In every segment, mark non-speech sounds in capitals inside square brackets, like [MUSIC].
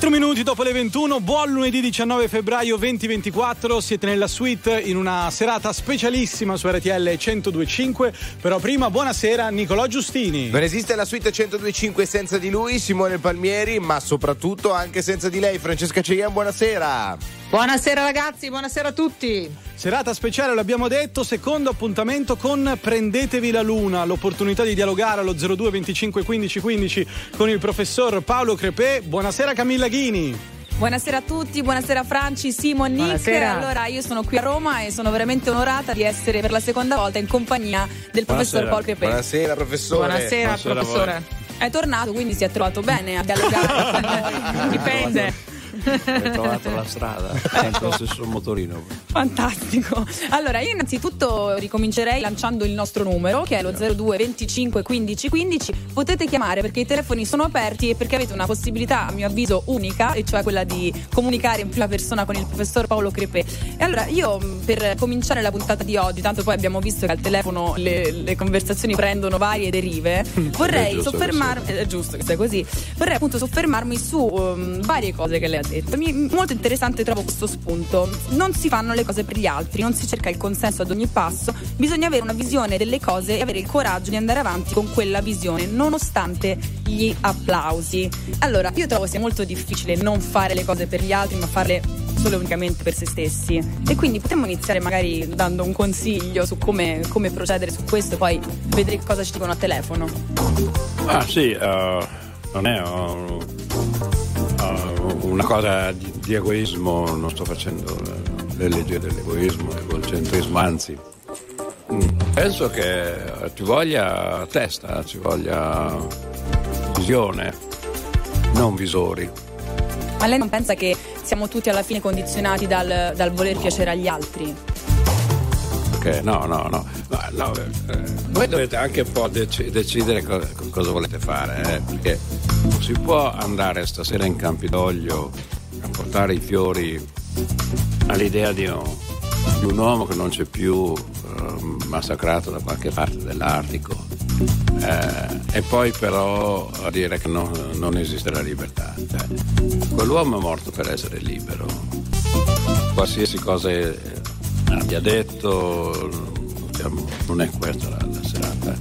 4 minuti dopo le 21, buon lunedì 19 febbraio 2024, siete nella suite in una serata specialissima su RTL 1025, però prima buonasera Nicolò Giustini. Non esiste la suite 1025 senza di lui, Simone Palmieri, ma soprattutto anche senza di lei, Francesca Ceian, buonasera. Buonasera ragazzi, buonasera a tutti. Serata speciale, l'abbiamo detto, secondo appuntamento con Prendetevi la Luna, l'opportunità di dialogare allo 02 25 15 15 con il professor Paolo Crepè. Buonasera Camilla Ghini. Buonasera a tutti, buonasera Franci, Simon, Nick. Buonasera. Allora, io sono qui a Roma e sono veramente onorata di essere per la seconda volta in compagnia del professor Paolo Crepè. Buonasera, professore. Buonasera, Buonasera professore. È tornato, quindi si è trovato bene a dialogare. [LAUGHS] Dipende. Hai trovato la strada, [LAUGHS] sempre lo stesso motorino. Fantastico. Allora, io innanzitutto ricomincerei lanciando il nostro numero, che è lo 02 25 15 15. Potete chiamare perché i telefoni sono aperti e perché avete una possibilità, a mio avviso, unica, e cioè quella di comunicare in prima persona con il professor Paolo Crepè. E allora, io mh, per cominciare la puntata di oggi, tanto poi abbiamo visto che al telefono le, le conversazioni prendono varie derive, [LAUGHS] vorrei soffermarmi, è giusto che sia così, vorrei appunto soffermarmi su um, varie cose che lei ha detto. Mi- molto interessante trovo questo spunto. Non si fanno le cose per gli altri, non si cerca il consenso ad ogni passo, bisogna avere una visione delle cose e avere il coraggio di andare avanti con quella visione, nonostante gli applausi. Allora, io trovo sia molto difficile non fare le cose per gli altri, ma farle solo e unicamente per se stessi. E quindi potremmo iniziare magari dando un consiglio su come, come procedere su questo poi vedere cosa ci dicono a telefono. Ah sì, eh, non è eh, eh, una cosa di, di egoismo, non sto facendo le leggi dell'egoismo, dell'egocentrismo, anzi. mm, Penso che ci voglia testa, ci voglia visione, non visori. Ma lei non pensa che siamo tutti alla fine condizionati dal, dal voler piacere agli altri? Ok, no, no, no. no, no, eh, voi dovete anche un po' dec- decidere co- cosa volete fare, eh, perché si può andare stasera in Campidoglio a portare i fiori all'idea di, un- di un uomo che non c'è più eh, massacrato da qualche parte dell'Artico eh, e poi però a dire che no- non esiste la libertà. Cioè, quell'uomo è morto per essere libero. Qualsiasi cosa eh, abbia detto, diciamo, non è questa la, la serata.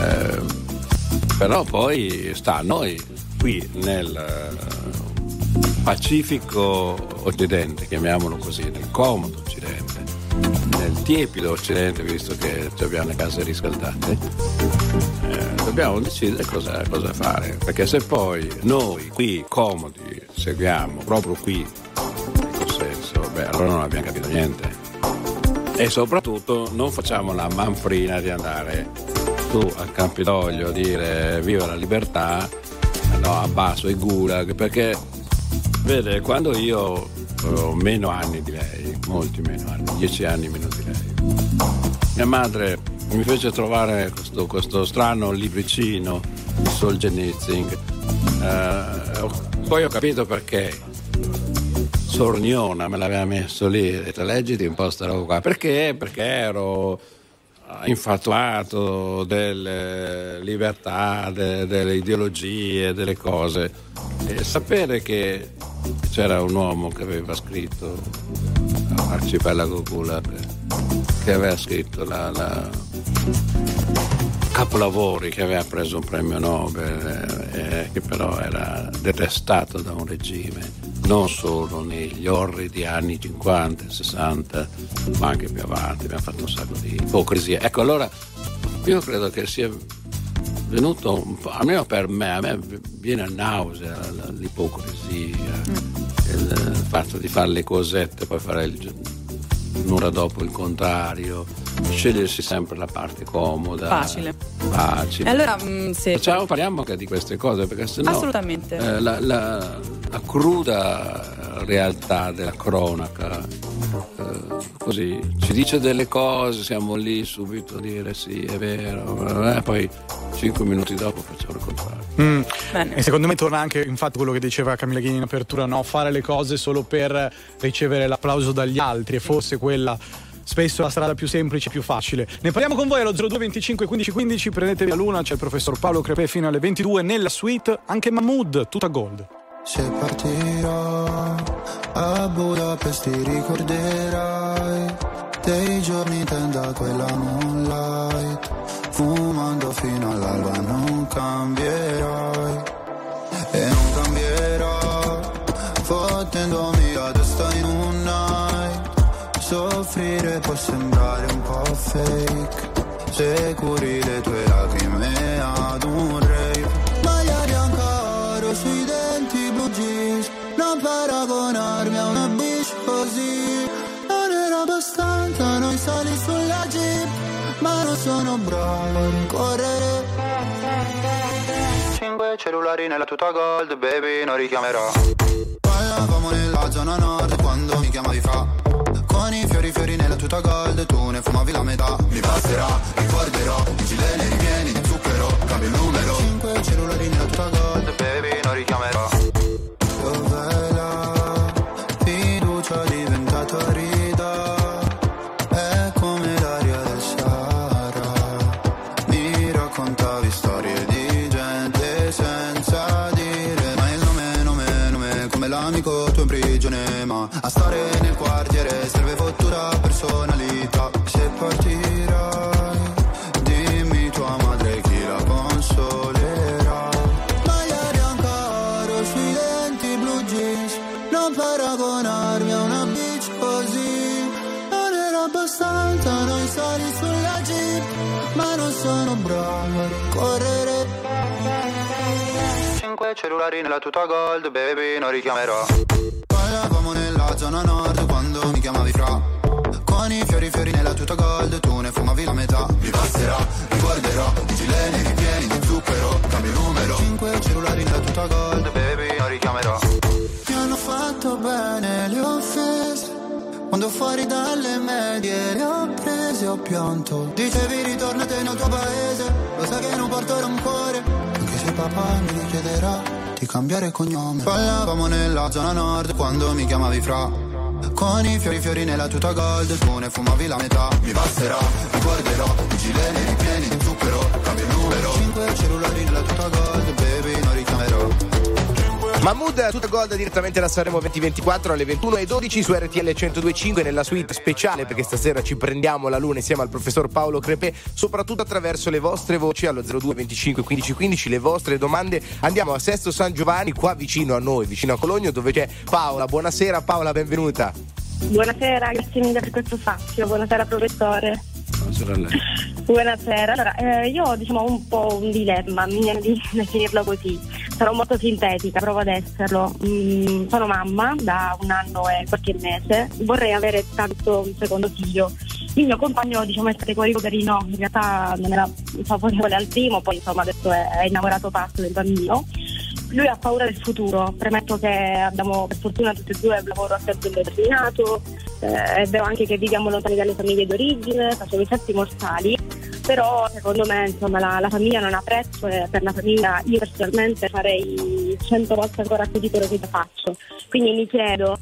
Eh, però poi sta a noi qui nel eh, pacifico occidente, chiamiamolo così, nel comodo occidente, nel tiepido occidente, visto che abbiamo le case riscaldate, eh, dobbiamo decidere cosa, cosa fare. Perché se poi noi qui comodi seguiamo proprio qui beh allora non abbiamo capito niente. E soprattutto non facciamo la manfrina di andare su al Campidoglio a dire viva la libertà, no, abbasso i gulag, perché vede, quando io ho meno anni di lei, molti meno anni, dieci anni meno di lei, mia madre mi fece trovare questo, questo strano libricino di Solzhenitsyn. Eh, poi ho capito perché Sorniona me l'aveva messo lì, leggiti un po' sta roba qua. Perché? Perché ero infatuato delle libertà, de- delle ideologie, delle cose. E sapere che c'era un uomo che aveva scritto Arcipelago Gulag, che aveva scritto la, la capolavori, che aveva preso un premio Nobel, eh, che però era detestato da un regime, non solo negli orridi anni 50, 60, ma anche più avanti, abbiamo fatto un sacco di ipocrisia. Ecco, allora io credo che sia venuto un po', almeno per me, a me viene a nausea l'ipocrisia, il fatto di fare le cosette, poi fare il, un'ora dopo il contrario, scegliersi sempre la parte comoda. Facile. Facile. Allora, mh, se... Facciamo, parliamo anche di queste cose perché sennò Assolutamente. eh, la, la- la cruda realtà della cronaca eh, così ci dice delle cose, siamo lì subito a dire sì, è vero, eh, poi cinque minuti dopo facciamo il contrario. Mm. Bene. E secondo me torna anche infatti quello che diceva Camilla Ghini in apertura, no? fare le cose solo per ricevere l'applauso dagli altri e forse quella spesso è la strada più semplice e più facile. Ne parliamo con voi allo 02 25 15 15, prendetevi la luna, c'è il professor Paolo Crepè fino alle 22 nella suite, anche Mahmood, tutta gold. se partirò a Budapest ti ricorderai dei giorni in tenda quella moonlight fumando fino all'alba non cambierai può sembrare un po' fake se curi le tue lacrime ad un rave maglia bianca oro sui denti blue jeans non paragonarmi a una bitch così. Non era abbastanza noi sali sulla jeep ma non sono bravo a rincorrere. Cinque cellulari nella tuta gold baby non richiamerò. Parlavamo nella zona nord quando mi chiamavi fra Con i fiori fiori nella tuta gold tu ne fumavi la metà. Mi passerà, ricorderò, gilene ripieni di zucchero Cambio il numero. Cinque cellulari nella tuta gold Cellulari nella tuta gold baby non richiamerò. Parlavamo nella zona nord quando mi chiamavi fra. Con i fiori fiori nella tuta gold tu ne fumavi la metà. Mi passerà, ricorderò, di gilene ripieni di zucchero Cambio numero. Cinque cellulari nella tuta gold baby non richiamerò. Mi hanno fatto bene le offese quando fuori dalle medie le ho prese ho pianto. Dicevi ritornate nel tuo paese Lo sai che non porto rancore papà mi richiederà di cambiare cognome. Ballavamo nella zona nord quando mi chiamavi fra. Con i fiori fiori nella tuta gold Tu ne fumavi la metà. Mi passerà, ricorderò I gileni ripieni di zucchero Cambio il numero. Cinque cellulari nella tuta gold Mahmood, tutta gold direttamente da Sanremo 2024 alle 21.12 su RTL 102.5 nella suite speciale perché stasera ci prendiamo la luna insieme al professor Paolo Crepè, soprattutto attraverso le vostre voci allo 02 25 15 15, le vostre domande. Andiamo a Sesto San Giovanni, qua vicino a noi, vicino a Cologno, dove c'è Paola. Buonasera Paola, benvenuta. Buonasera, grazie mille per questo spazio. Buonasera professore. Buonasera a lei. Buonasera. Allora, eh, io ho diciamo un po' un dilemma, mi viene di [LAUGHS] definirlo così. Sarò molto sintetica, provo ad esserlo. Mm, sono mamma da un anno e qualche mese, vorrei avere tanto un secondo figlio. Il mio compagno diciamo è categorico per il no, in realtà non era favorevole al primo, poi insomma adesso è, innamorato pazzo del bambino. Lui ha paura del futuro, premetto che abbiamo per fortuna tutti e due un lavoro a tempo indeterminato, eh, è vero anche che viviamo lontani dalle famiglie d'origine, facciamo i salti mortali, però secondo me insomma, la, la famiglia non ha prezzo e per la famiglia io personalmente farei cento volte ancora più di quello che faccio. Quindi mi chiedo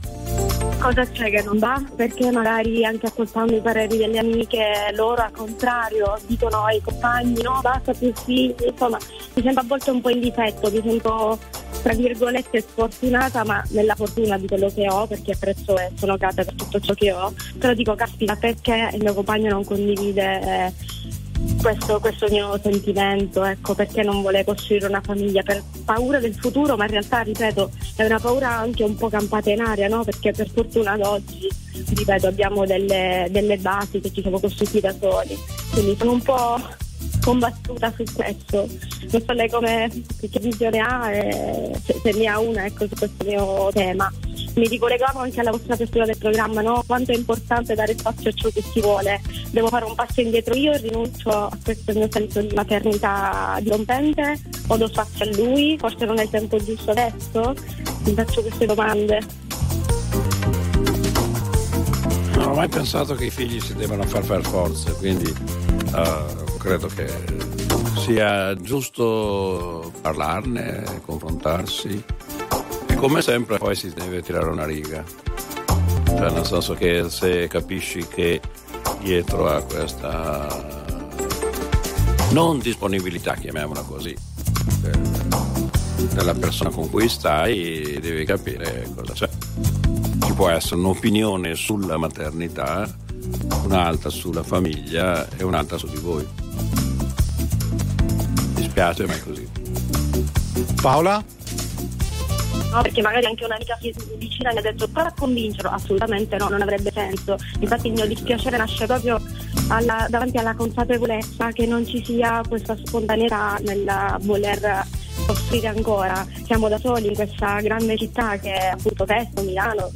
cosa c'è che non va, perché magari anche ascoltando i pareri delle amiche, loro al contrario dicono ai compagni no basta più figli, insomma mi sento a volte un po' in difetto, mi sento tra virgolette sfortunata ma nella fortuna di quello che ho perché apprezzo e sono grata per tutto ciò che ho, però dico caspita perché il mio compagno non condivide eh, questo, questo mio sentimento, ecco, perché non vuole costruire una famiglia per paura del futuro, ma in realtà, ripeto, è una paura anche un po' campata in aria, no? Perché per fortuna ad oggi, ripeto, abbiamo delle, delle basi che ci siamo costruiti da soli. Quindi sono un po' combattuta su questo. Non so lei come che visione ha e se, se ne ha una ecco, su questo mio tema. Mi ricollegavo anche alla vostra apertura del programma, no? quanto è importante dare spazio a ciò che si vuole. Devo fare un passo indietro io, rinuncio a questo mio senso di maternità dirompente o do spazio a lui, forse non è il tempo giusto adesso. Mi faccio queste domande. Non ho mai pensato che i figli si devono far per forza, quindi uh, credo che sia giusto parlarne, confrontarsi e come sempre poi si deve tirare una riga. Cioè, nel senso che se capisci che dietro a questa non disponibilità, chiamiamola così, della persona con cui stai, devi capire cosa c'è. Ci può essere un'opinione sulla maternità, un'altra sulla famiglia e un'altra su di voi. Mi spiace, ma è così. Paola? No, perché magari anche un'amica vicina mi ha detto prova a convincerlo, assolutamente no, non avrebbe senso. Infatti il mio dispiacere nasce proprio alla, davanti alla consapevolezza che non ci sia questa spontaneità nel voler offrire ancora. Siamo da soli in questa grande città che è appunto Testo, Milano.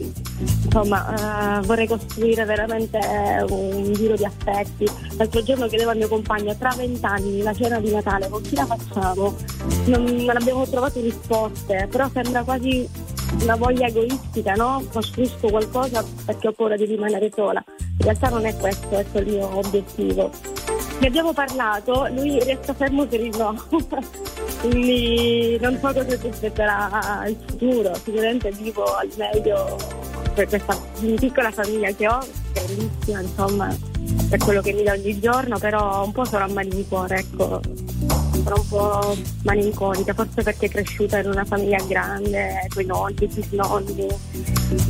Insomma, eh, vorrei costruire veramente un giro di affetti. L'altro giorno chiedevo al mio compagno, tra vent'anni la cena di Natale, con chi la facciamo? Non, non abbiamo trovato risposte, però sembra quasi una voglia egoistica, no? Costruisco qualcosa perché ho paura di rimanere sola. In realtà non è questo, questo è il mio obiettivo. Ne abbiamo parlato, lui resta fermo per il no. [LAUGHS] Quindi non so cosa ci aspetterà il futuro. Sicuramente vivo al meglio per questa piccola famiglia che ho, bellissima, insomma, per quello che mi dà ogni giorno, però un po' sono a mani di cuore, ecco. Sono un po' malinconica, forse perché è cresciuta in una famiglia grande, con i nonni, i nonni,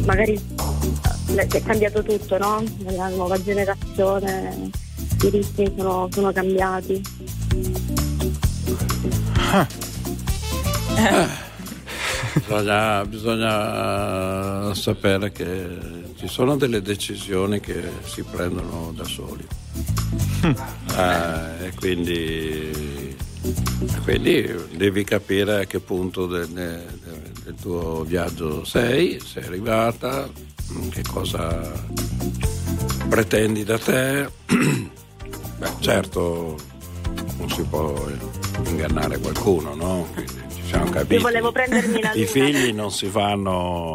magari è cambiato tutto, no? Nella nuova generazione i ritmi sono, sono cambiati. Bisogna, bisogna, sapere che ci sono delle decisioni che si prendono da soli. [LAUGHS] eh, e quindi, quindi, devi capire a che punto del, del tuo viaggio sei, sei arrivata, che cosa pretendi da te. [CLEARS THROAT] Beh, certo, non si può ingannare qualcuno, no? Quindi ci siamo capiti. Io volevo prendermi la I figli non si fanno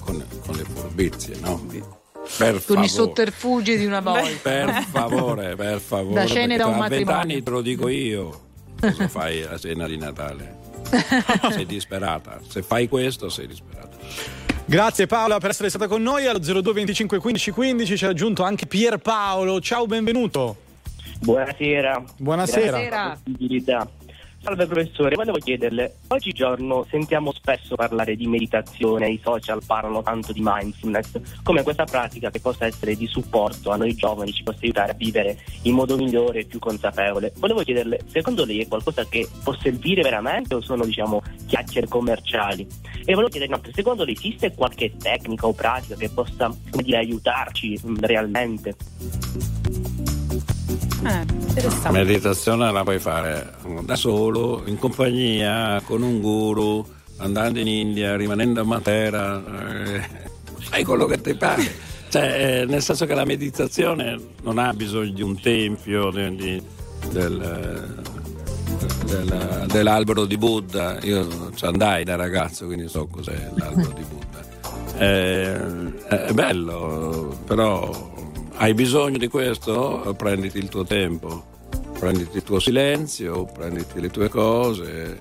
con, con le furbizie, no? Per con favore. i sotterfugi di una volta. Per favore, per favore. Da perché da un matrimonio. vent'anni te lo dico io. Cosa fai a cena di Natale? [LAUGHS] sei disperata. Se fai questo, sei disperata. Grazie Paola per essere stata con noi allo 02 25 15 15 ci ha aggiunto anche Pierpaolo. Ciao, benvenuto. Buonasera. Buonasera. Buonasera. Salve professore, volevo chiederle, oggigiorno sentiamo spesso parlare di meditazione, i social parlano tanto di mindfulness, come questa pratica che possa essere di supporto a noi giovani, ci possa aiutare a vivere in modo migliore e più consapevole. Volevo chiederle, secondo lei è qualcosa che può servire veramente o sono diciamo chiacchiere commerciali? E volevo chiedere inoltre, secondo lei esiste qualche tecnica o pratica che possa dire, aiutarci mh, realmente? Eh, interessante. Meditazione la puoi fare da solo, in compagnia, con un guru, andando in India, rimanendo a Matera, eh, fai quello che ti pare. Cioè, eh, nel senso che la meditazione non ha bisogno di un tempio, di, di- del, eh, del- dell'albero di Buddha. Io ci andai da ragazzo, quindi so cos'è l'albero di Buddha. Eh, è bello, però hai bisogno di questo? Prenditi il tuo tempo, prenditi il tuo silenzio, prenditi le tue cose.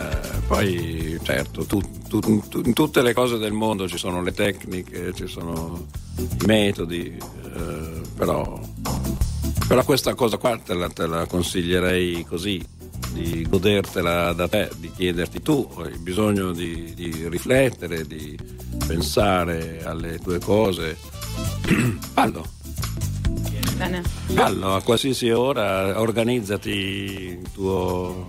eh, poi certo, tu- tu- tu- in tutte le cose del mondo ci sono le tecniche, ci sono i metodi, eh, però, però questa cosa qua te la, te la consiglierei così, di godertela da te, di chiederti tu, hai bisogno di, di riflettere, di pensare alle tue cose. [CLEARS THROAT] Fallo, Bene. fallo a qualsiasi ora, organizzati il tuo,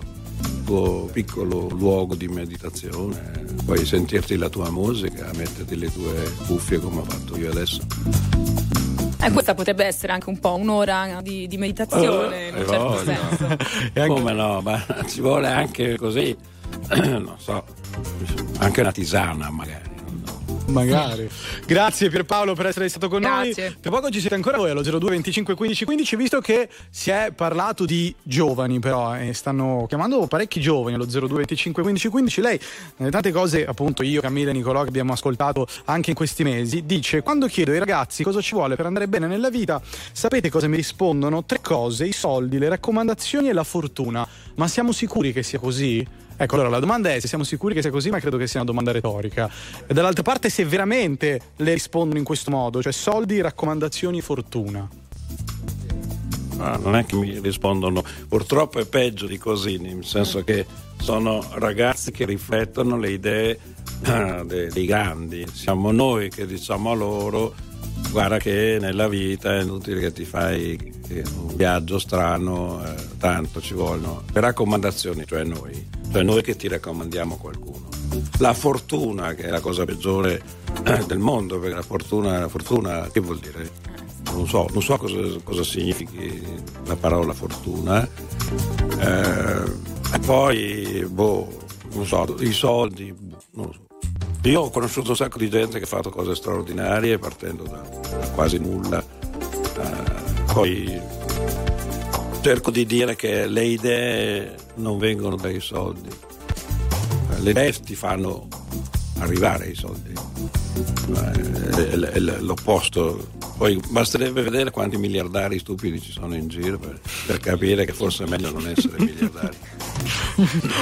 tuo piccolo luogo di meditazione, puoi sentirti la tua musica, metterti le tue cuffie come ho fatto io adesso. Eh, questa potrebbe essere anche un po' un'ora di, di meditazione, in un Eh, certo voglia. senso. [LAUGHS] Anche- Come no, ma [LAUGHS] ci vuole anche così, [CLEARS THROAT] non so, anche una tisana magari. Magari. Grazie Pierpaolo per essere stato con Grazie. noi. Tra poco ci siete ancora voi allo 02 25 15 15, visto che si è parlato di giovani, però, e stanno chiamando parecchi giovani allo 02 25 15 15. Lei, nelle tante cose, appunto, io, Camilla e Nicolò che abbiamo ascoltato anche in questi mesi, dice: Quando chiedo ai ragazzi cosa ci vuole per andare bene nella vita, sapete cosa mi rispondono? Tre cose: i soldi, le raccomandazioni e la fortuna. Ma siamo sicuri che sia così? Ecco, allora la domanda è se siamo sicuri che sia così, ma credo che sia una domanda retorica. E dall'altra parte se veramente le rispondono in questo modo, cioè soldi, raccomandazioni, fortuna. ah, non è che mi rispondono, purtroppo è peggio di così, nel senso che sono ragazzi che riflettono le idee dei, dei grandi, siamo noi che diciamo a loro guarda che nella vita è inutile che ti fai un viaggio strano, eh, tanto ci vogliono le raccomandazioni, cioè noi, cioè noi che ti raccomandiamo qualcuno. La fortuna, che è la cosa peggiore eh, del mondo, perché la fortuna, la fortuna che vuol dire? Non so, non so cosa, cosa significhi la parola fortuna. Eh, e poi, boh, non so, i soldi, non lo so. Io ho conosciuto un sacco di gente che ha fatto cose straordinarie partendo da, quasi nulla. Uh, poi cerco di dire che le idee non vengono dai soldi. Le idee ti fanno arrivare ai soldi. È, è, l'opposto. Poi basterebbe vedere quanti miliardari stupidi ci sono in giro per, per capire che forse è meglio non essere [LAUGHS] miliardari.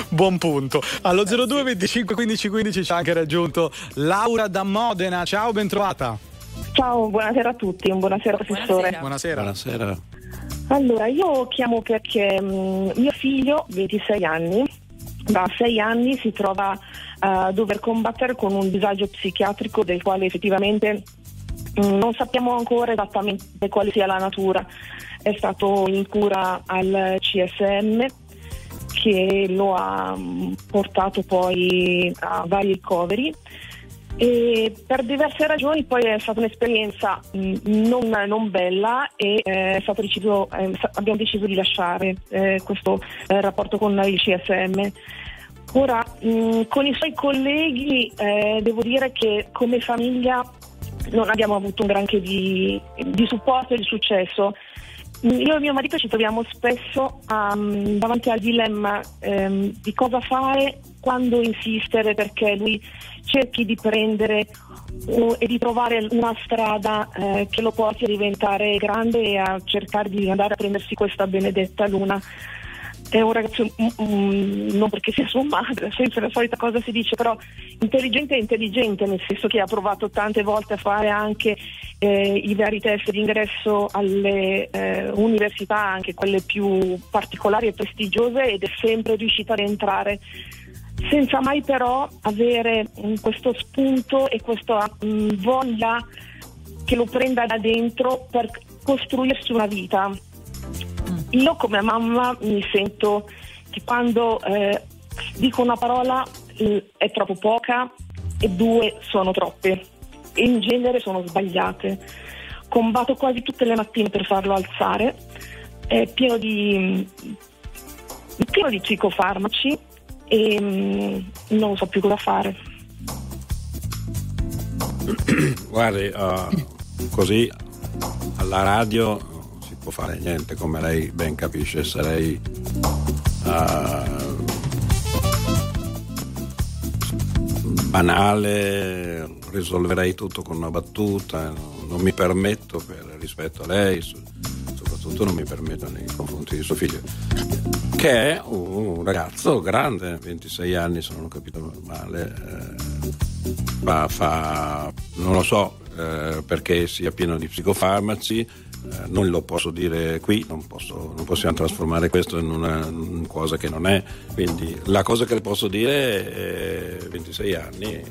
Buon punto. Allo 02 25 15 15 ci ha anche raggiunto Laura da Modena. Ciao, ben trovata. Ciao, buonasera a tutti, un buonasera professore. Buonasera. Buonasera. Allora, io chiamo perché mh, mio figlio, 26 anni, da 6 anni si trova a dover combattere con un disagio psichiatrico del quale effettivamente mh, non sappiamo ancora esattamente quale sia la natura. È stato in cura al CSM che lo ha mm, portato poi a vari ricoveri e per diverse ragioni poi è stata un'esperienza mm, non, non bella e eh, deciso, eh, abbiamo deciso di lasciare eh, questo eh, rapporto con il CSM. Ora, mm, con i suoi colleghi devo dire che come famiglia non abbiamo avuto un granché di, di supporto e di successo. Io e mio marito ci troviamo spesso um, davanti al dilemma um, di cosa fare, quando insistere perché lui cerchi di prendere uh, e di trovare una strada uh, che lo porti a diventare grande e a cercare di andare a prendersi questa benedetta luna. È un ragazzo, um, non perché sia sua madre, [LAUGHS] sempre la solita cosa si dice, però intelligente e intelligente, nel senso che ha provato tante volte a fare anche eh, i vari test di ingresso alle eh, università, anche quelle più particolari e prestigiose, ed è sempre riuscita ad entrare senza mai però avere um, questo spunto e questa um, voglia che lo prenda da dentro per costruirsi una vita. Io come mamma mi sento che quando eh, dico una parola eh, è troppo poca e due sono troppe e in genere sono sbagliate. Combatto quasi tutte le mattine per farlo alzare, è pieno di, pieno di psicofarmaci e mm, non so più cosa fare. [COUGHS] Guardi, uh, così alla radio può fare niente, come lei ben capisce, sarei uh, banale, risolverei tutto con una battuta, non mi permetto per rispetto a lei, soprattutto non mi permetto nei confronti di suo figlio, che è un ragazzo grande, 26 anni se non ho capito male, eh, fa, fa, non lo so eh, perché sia pieno di psicofarmaci, non lo posso dire qui, non, posso, non, possiamo trasformare questo in una, in cosa che non è. Quindi la cosa che le posso dire è 26 anni.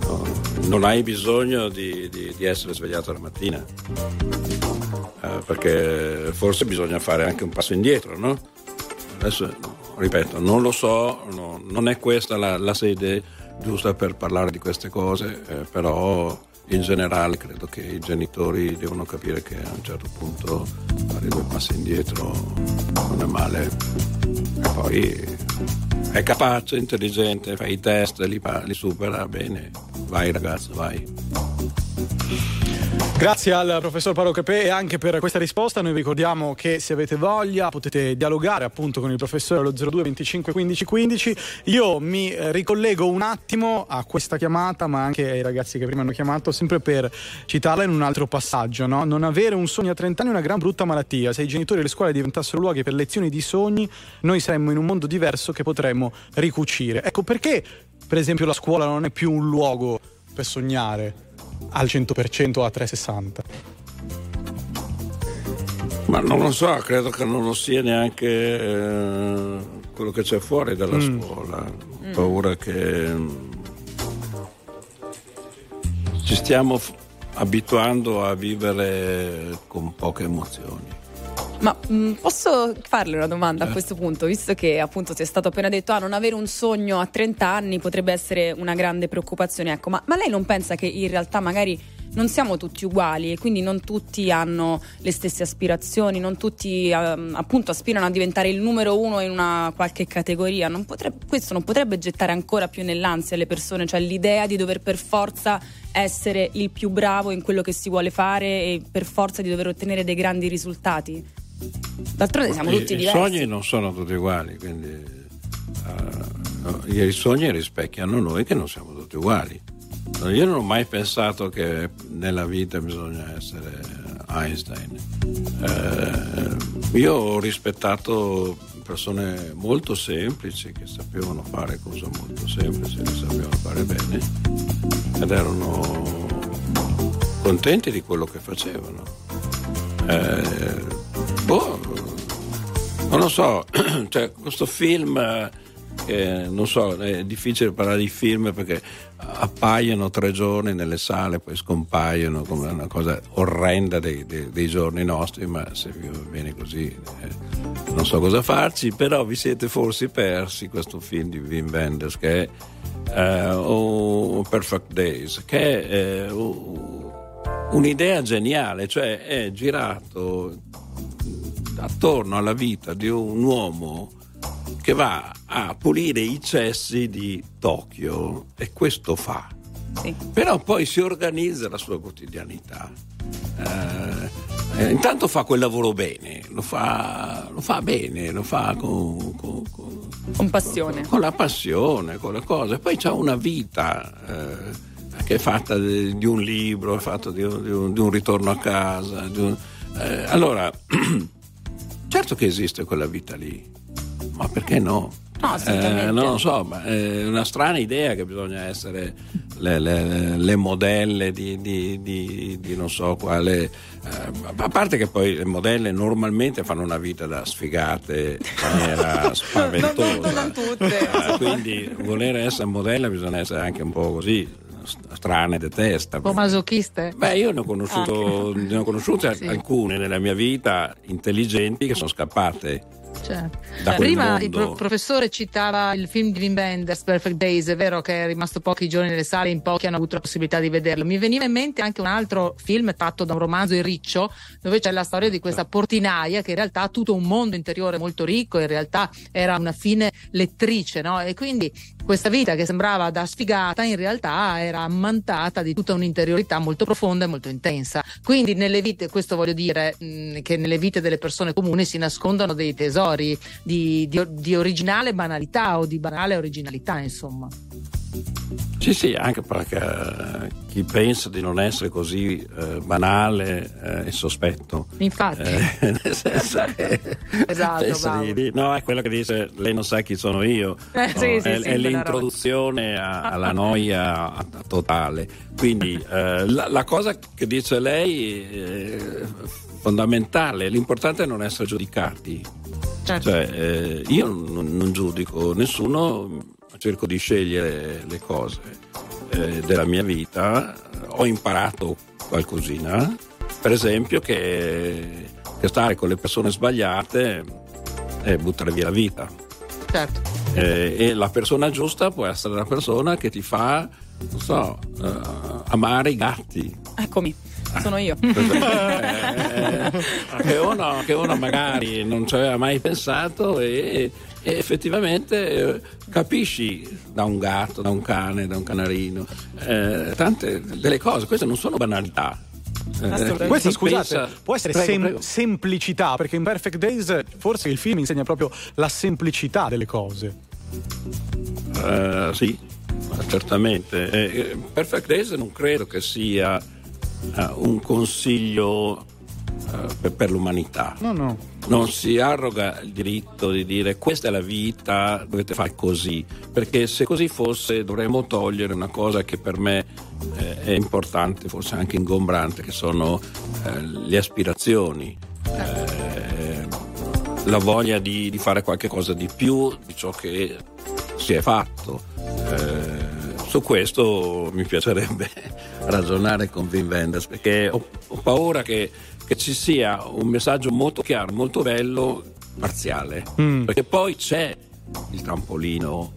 No, non hai bisogno di, di, di, essere svegliato la mattina, eh, perché forse bisogna fare anche un passo indietro, no? Adesso, ripeto, non lo so, no, non è questa la, la, sede giusta per parlare di queste cose, eh, però in generale credo che i genitori devono capire che a un certo punto fare due passi indietro non è male e poi è capace, intelligente, fa i test, li, li supera bene, vai ragazzo, vai. Grazie al professor Paolo Capè e anche per questa risposta. Noi vi ricordiamo che se avete voglia potete dialogare appunto con il professore allo 02 25 15 15. Io mi ricollego un attimo a questa chiamata, ma anche ai ragazzi che prima hanno chiamato, sempre per citarla in un altro passaggio. No? Non avere un sogno a 30 anni è una gran brutta malattia. Se i genitori e le scuole diventassero luoghi per lezioni di sogni, noi saremmo in un mondo diverso che potremmo ricucire. Ecco perché, per esempio, la scuola non è più un luogo per sognare al 100% a 360. Ma non lo so, credo che non lo sia neanche eh, quello che c'è fuori dalla mm. scuola. Ho paura che mm, ci stiamo abituando a vivere con poche emozioni. Ma mh, mm, posso farle una domanda a eh. questo punto, visto che appunto ti è stato appena detto ah, non avere un sogno a 30 anni potrebbe essere una grande preoccupazione, ecco, ma, ma lei non pensa che in realtà magari non siamo tutti uguali e quindi non tutti hanno le stesse aspirazioni, non tutti um, appunto aspirano a diventare il numero uno in una qualche categoria. Non potrebbe, questo non potrebbe gettare ancora più nell'ansia le persone, cioè l'idea di dover per forza essere il più bravo in quello che si vuole fare e per forza di dover ottenere dei grandi risultati. D'altronde siamo tutti diversi. I sogni non sono tutti uguali, quindi uh, i sogni rispecchiano noi che non siamo tutti uguali. Io non ho mai pensato che nella vita bisogna essere Einstein. Eh, io ho rispettato persone molto semplici che sapevano fare cose molto semplici, che sapevano fare bene ed erano contenti di quello che facevano. Eh, boh, non lo so, [CLEARS THROAT] cioè, questo film che non so, è difficile parlare di film perché appaiono tre giorni nelle sale, poi scompaiono come una cosa orrenda dei, dei, dei giorni nostri, ma se vi va così eh, non so cosa farci, però vi siete forse persi questo film di Wim Wenders che è uh, oh, Perfect Days, che è uh, un'idea geniale, cioè è girato attorno alla vita di un uomo che va a pulire i cessi di Tokyo e questo fa. Sì. Però poi si organizza la sua quotidianità. Eh, eh, intanto fa quel lavoro bene, lo fa, lo fa bene, lo fa con, con, con, con passione. Con, la passione, con le cose. Poi c'ha una vita eh, che è fatta di, di, un libro, è fatta di un, di un, di un ritorno a casa. Un, eh, allora, [CLEARS THROAT] certo che esiste quella vita lì ma perché no? No, eh, non lo so, ma è una strana idea che bisogna essere le, le, le modelle di, di, di, di, non so quale. Eh, a parte che poi le modelle normalmente fanno una vita da sfigate in maniera spaventosa. [LAUGHS] non, non, non tutte. Eh, quindi voler essere modella bisogna essere anche un po' così strane di testa. Po' masochiste? Beh, io ne ho, conosciuto, ah. ne ho conosciute sì. alcune nella mia vita intelligenti che sono scappate Certo. Prima il pro- professore citava il film di Wim Wenders, Perfect Days, è vero che è rimasto pochi giorni nelle sale, in pochi hanno avuto la possibilità di vederlo. Mi veniva in mente anche un altro film tratto da un romanzo Il Riccio, dove c'è la storia di questa portinaia che in realtà ha tutto un mondo interiore molto ricco, in realtà era una fine lettrice, no? E quindi questa vita che sembrava da sfigata in realtà era ammantata di tutta un'interiorità molto profonda e molto intensa. Quindi nelle vite, questo voglio dire, mh, che nelle vite delle persone comuni si nascondono dei tesori di, di, di originale banalità o di banale originalità, insomma. Sì, sì, anche perché chi pensa di non essere così eh, banale eh, è sospetto. Infatti. Eh, [LAUGHS] nel senso che [LAUGHS] esatto, di, no, è quello che dice lei non sa chi sono io. Eh, no, sì, sì, è, sì, è l'introduzione a, alla noia totale. Quindi [LAUGHS] eh, la, la, cosa che dice lei è fondamentale, l'importante è non essere giudicati. Certo. Cioè, eh, io non, non giudico nessuno cerco di scegliere le cose eh, della mia vita, ho imparato qualcosina, per esempio che, che stare con le persone sbagliate è buttare via la vita. Certo. Eh, e la persona giusta può essere la persona che ti fa, non so, uh, amare i gatti. Eccomi sono io. [LAUGHS] Eh, che, uno, che, uno, magari non ci aveva mai pensato e, e, effettivamente eh, capisci da un gatto, da un cane, da un canarino, eh, tante delle cose, queste non sono banalità. Eh, questa scusate pensa... può essere prego, sem- prego. semplicità perché in Perfect Days forse il film insegna proprio la semplicità delle cose uh, sì certamente eh, Perfect Days non credo che sia uh, un consiglio per, per, l'umanità. No, no. Non si arroga il diritto di dire questa è la vita, dovete fare così, perché se così fosse dovremmo togliere una cosa che per me eh, è importante, forse anche ingombrante, che sono eh, le aspirazioni. Eh, la voglia di, di, fare qualche cosa di più di ciò che si è fatto. Eh, su questo mi piacerebbe [LAUGHS] ragionare con Wim Wenders perché ho, ho paura che, che, ci sia un messaggio molto chiaro, molto bello, parziale, mm. perché poi c'è il trampolino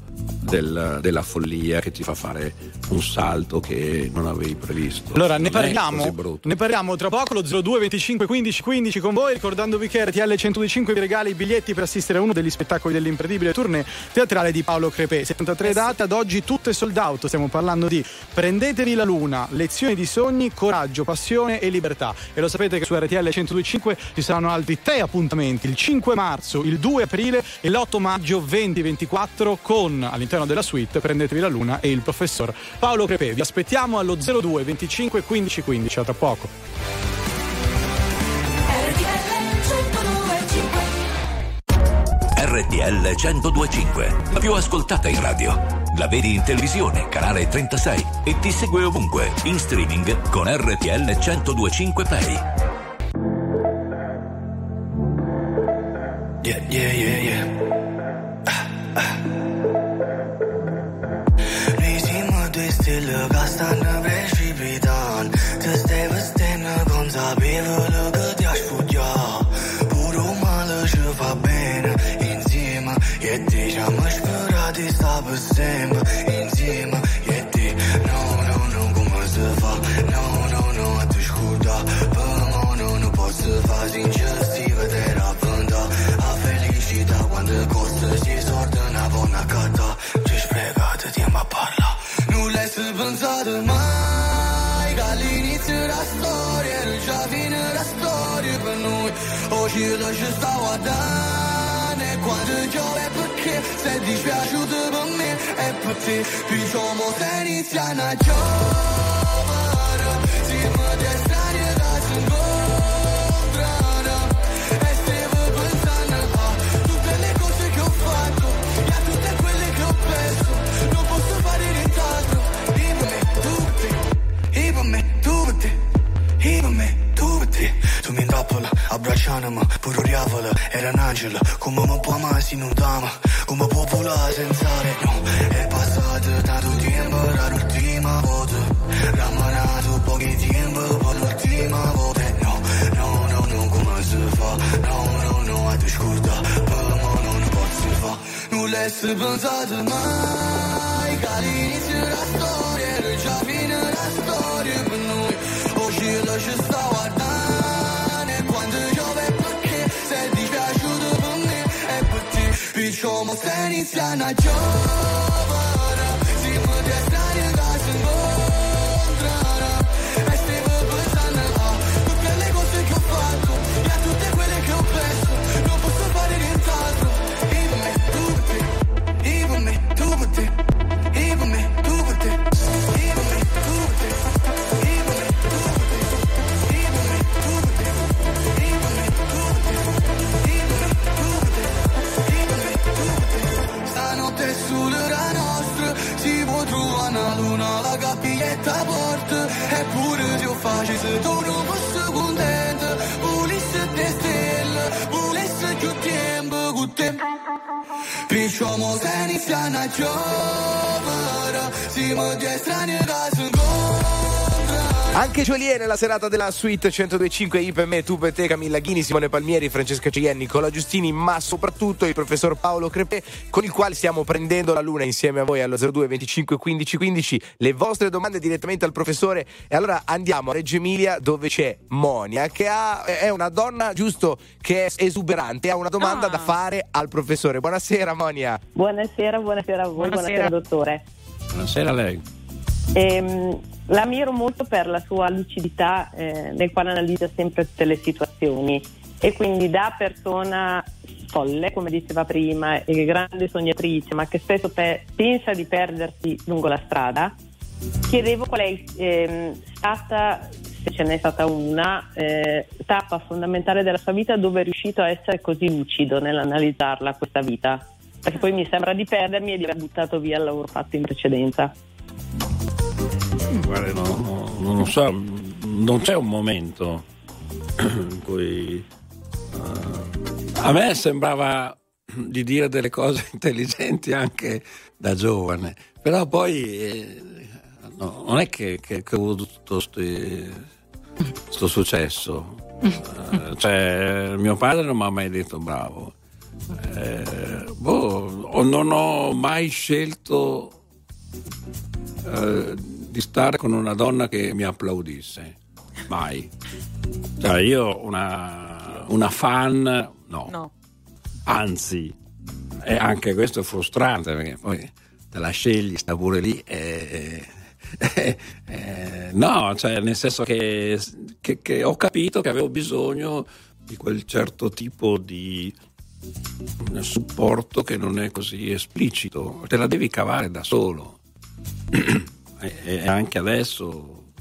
del, della follia che ti fa fare un salto che non avevi previsto. Allora ne parliamo, ne parliamo tra poco lo 02 25 15 15 con voi ricordandovi che RTL 125 vi regala i biglietti per assistere a uno degli spettacoli dell'incredibile tournée teatrale di Paolo Crepè. 73 date ad oggi tutte sold out stiamo parlando di Prendetevi la luna lezioni di sogni coraggio passione e libertà. E lo sapete che su RTL 125 ci saranno altri tre appuntamenti il 5 marzo il 2 aprile e l'8 maggio 2024 con all'interno della suite Prendetevi la luna e il professor Paolo Crepè. Vi aspettiamo allo 02 25 15 15. A tra poco. RTL 1025, la più ascoltata in radio. La vedi in televisione, canale 36 e ti segue ovunque, in streaming con RTL 1025 Play. Yeah, yeah, yeah, yeah. 记得是撒花的那款的酒也不甜，在地下数的不灭也不停，比周末在你家那酒。Abbracciandomi, pure diavolo, era un angelo, come mi può mai si non t'ama, come può volare senza re, no, è passato tanto tempo, era l'ultima volta, rammanato pochi tempo, poi l'ultima volta, no, no, no, no, come si fa, no, no, no, a te scorda, per me non posso fa, non l'hai pensato mai, che all'inizio della storia era già fine la storia per noi, oggi lo ci como ceniza na yo è ta porte, eppure io facessi tu non posso contento, volesse te stelle, volesse più tempo con te. Причому за них вся на чем, сима десять не разом. Anche Joliet nella serata della suite 1025 I per me, tu per te, Camilla Ghini, Simone Palmieri, Francesca Cien, Nicola Giustini, ma soprattutto il professor Paolo Crepè, con il quale stiamo prendendo la luna insieme a voi allo 02 25 15 15. Le vostre domande direttamente al professore. E allora andiamo a Reggio Emilia dove c'è Monia, che ha, è una donna giusto che è esuberante, ha una domanda ah. da fare al professore. Buonasera Monia. Buonasera, buonasera a voi, buonasera, buonasera dottore. Buonasera a lei. Ehm, l'ammiro molto per la sua lucidità eh, nel quale analizza sempre tutte le situazioni e quindi da persona folle, come diceva prima, e grande sognatrice, ma che spesso pe- pensa di perdersi lungo la strada, chiedevo qual è eh, stata, se ce n'è stata una, eh, tappa fondamentale della sua vita dove è riuscito a essere così lucido nell'analizzarla questa vita. Perché poi mi sembra di perdermi e di aver buttato via il lavoro fatto in precedenza. Guarda, no, no, non lo so, non c'è un momento in cui a me sembrava di dire delle cose [LAUGHS] intelligenti anche da giovane, però poi eh, no, non è che, che, che, ho avuto tutto questo successo. Eh, cioè, mio padre non mi ha mai detto bravo. Eh, boh, non ho mai scelto eh, di stare con una donna che mi applaudisse. Mai. Cioè, io una, una fan, no. no. Anzi, e anche questo è frustrante perché poi te la scegli, sta pure lì. E, eh, eh, no, cioè nel senso che, che, che, ho capito che avevo bisogno di quel certo tipo di supporto che non è così esplicito, te la devi cavare da solo. [CLEARS THROAT] e, anche adesso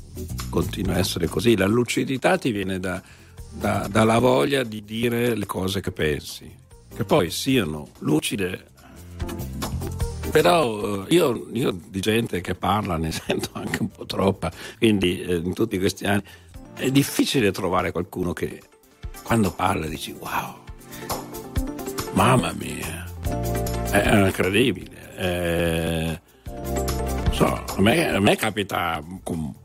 continua a essere così. La lucidità ti viene da, da, dalla voglia di dire le cose che pensi, che poi siano lucide però eh, io, io, di gente che parla ne [LAUGHS] sento anche un po' troppa, quindi eh, in tutti questi anni è difficile trovare qualcuno che quando parla dici wow, mamma mia, è incredibile. Eh, so, a, me, a, me, capita